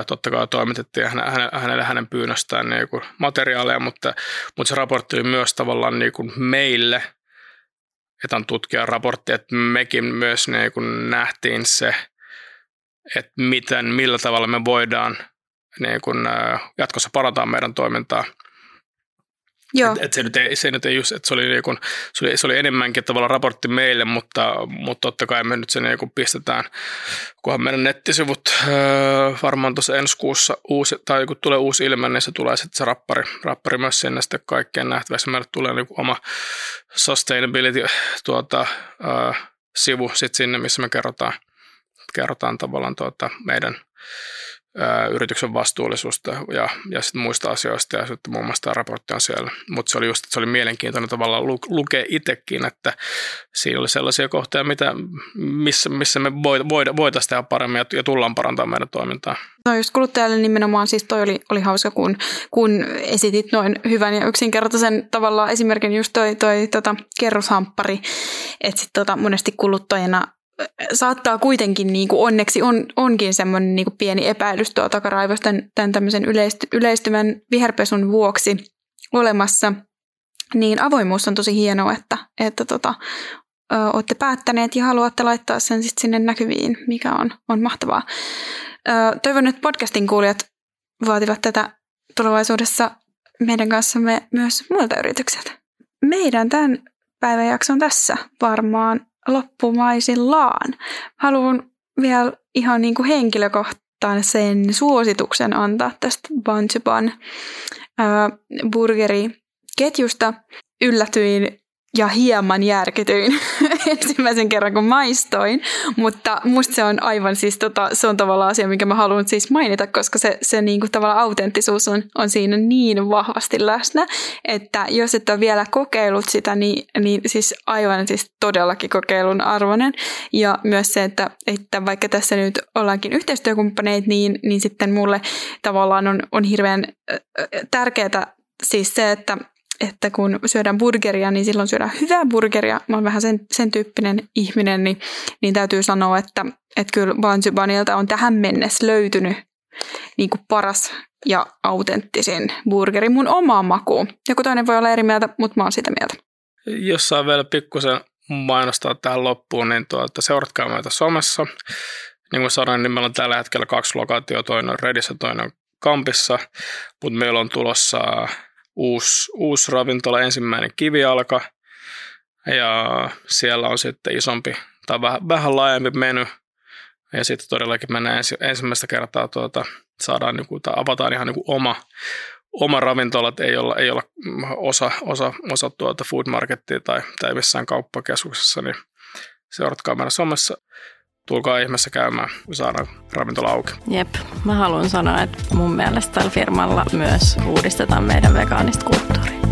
[SPEAKER 3] totta kai toimitettiin hänelle, hänelle hänen pyynnöstään niin materiaaleja, mutta, mutta se raportti oli myös tavallaan niin kuin meille, että on tutkijan raportti, että mekin myös niin kuin nähtiin se, että miten, millä tavalla me voidaan niin kuin, jatkossa parantaa meidän toimintaa –
[SPEAKER 1] Joo.
[SPEAKER 3] Et, et se, nyt ei, se nyt ei just, että se oli, niin kun, se oli, se oli enemmänkin tavallaan raportti meille, mutta, mutta totta kai me nyt sen niin pistetään, kunhan meidän nettisivut öö, varmaan tuossa ensi kuussa uusi, tai kun tulee uusi ilme, niin se tulee sitten se rappari, rappari myös sinne sitten kaikkeen nähtäväksi. Meille tulee niin oma sustainability tuota, öö, sivu sitten sinne, missä me kerrotaan, kerrotaan tavallaan tuota meidän yrityksen vastuullisuutta ja, ja sitten muista asioista ja sitten muun muassa tämä raportti on siellä. Mutta se oli just, se oli mielenkiintoinen tavalla lu, lukea itsekin, että siinä oli sellaisia kohtia, mitä, missä, missä me voitaisiin tehdä paremmin ja, ja tullaan parantamaan meidän toimintaa.
[SPEAKER 1] No just kuluttajalle nimenomaan, siis toi oli, oli hauska, kun, kun esitit noin hyvän ja yksinkertaisen tavalla esimerkin just toi, toi tota, kerroshamppari, että sitten tota, monesti kuluttajana saattaa kuitenkin, niin kuin onneksi on, onkin semmoinen niin pieni epäilys tuo takaraivosta tämän, tämän tämmöisen yleisty, yleistyvän viherpesun vuoksi olemassa, niin avoimuus on tosi hienoa, että, että tota, ö, olette päättäneet ja haluatte laittaa sen sit sinne näkyviin, mikä on, on mahtavaa. Ö, toivon, että podcastin kuulijat vaativat tätä tulevaisuudessa meidän kanssamme myös muilta yrityksiltä. Meidän tämän päivän jakson tässä varmaan loppumaisillaan. Haluan vielä ihan niin kuin henkilökohtaisen suosituksen antaa tästä Bunchaban burgeriketjusta. Yllätyin ja hieman järkytyin (laughs) (laughs) ensimmäisen kerran, kun maistoin. Mutta musta se on aivan siis, tota, se on tavallaan asia, minkä mä haluan siis mainita, koska se, se niinku tavallaan autenttisuus on, on siinä niin vahvasti läsnä, että jos et ole vielä kokeillut sitä, niin, niin siis aivan siis todellakin kokeilun arvoinen. Ja myös se, että, että vaikka tässä nyt ollaankin yhteistyökumppaneita, niin, niin sitten mulle tavallaan on, on hirveän tärkeää siis se, että että kun syödään burgeria, niin silloin syödään hyvää burgeria. Mä oon vähän sen, sen tyyppinen ihminen, niin, niin täytyy sanoa, että, että kyllä Bansubanilta on tähän mennessä löytynyt niin kuin paras ja autenttisin burgeri mun omaan makuun. Joku toinen voi olla eri mieltä, mutta mä oon sitä mieltä.
[SPEAKER 3] Jos saa vielä pikkusen mainostaa tähän loppuun, niin tuota, seuratkaa meitä somessa. Niin kuin sanoin, niin meillä on tällä hetkellä kaksi lokaatioa, toinen on Redissä, toinen on Kampissa, mutta meillä on tulossa uusi, uusi ravintola, ensimmäinen kivialka, ja siellä on sitten isompi tai vähän, vähän laajempi meny, ja sitten todellakin mennään ensi, ensimmäistä kertaa tuota, saadaan niinku, tai avataan ihan niinku oma, oma ravintola, ei olla, ei olla osa, osa, osa tuota food markettia tai, tai missään kauppakeskuksessa, niin seuratkaa meidän somessa tulkaa ihmeessä käymään, kun saadaan ravintola auki.
[SPEAKER 2] Jep, mä haluan sanoa, että mun mielestä tällä firmalla myös uudistetaan meidän vegaanista kulttuuria.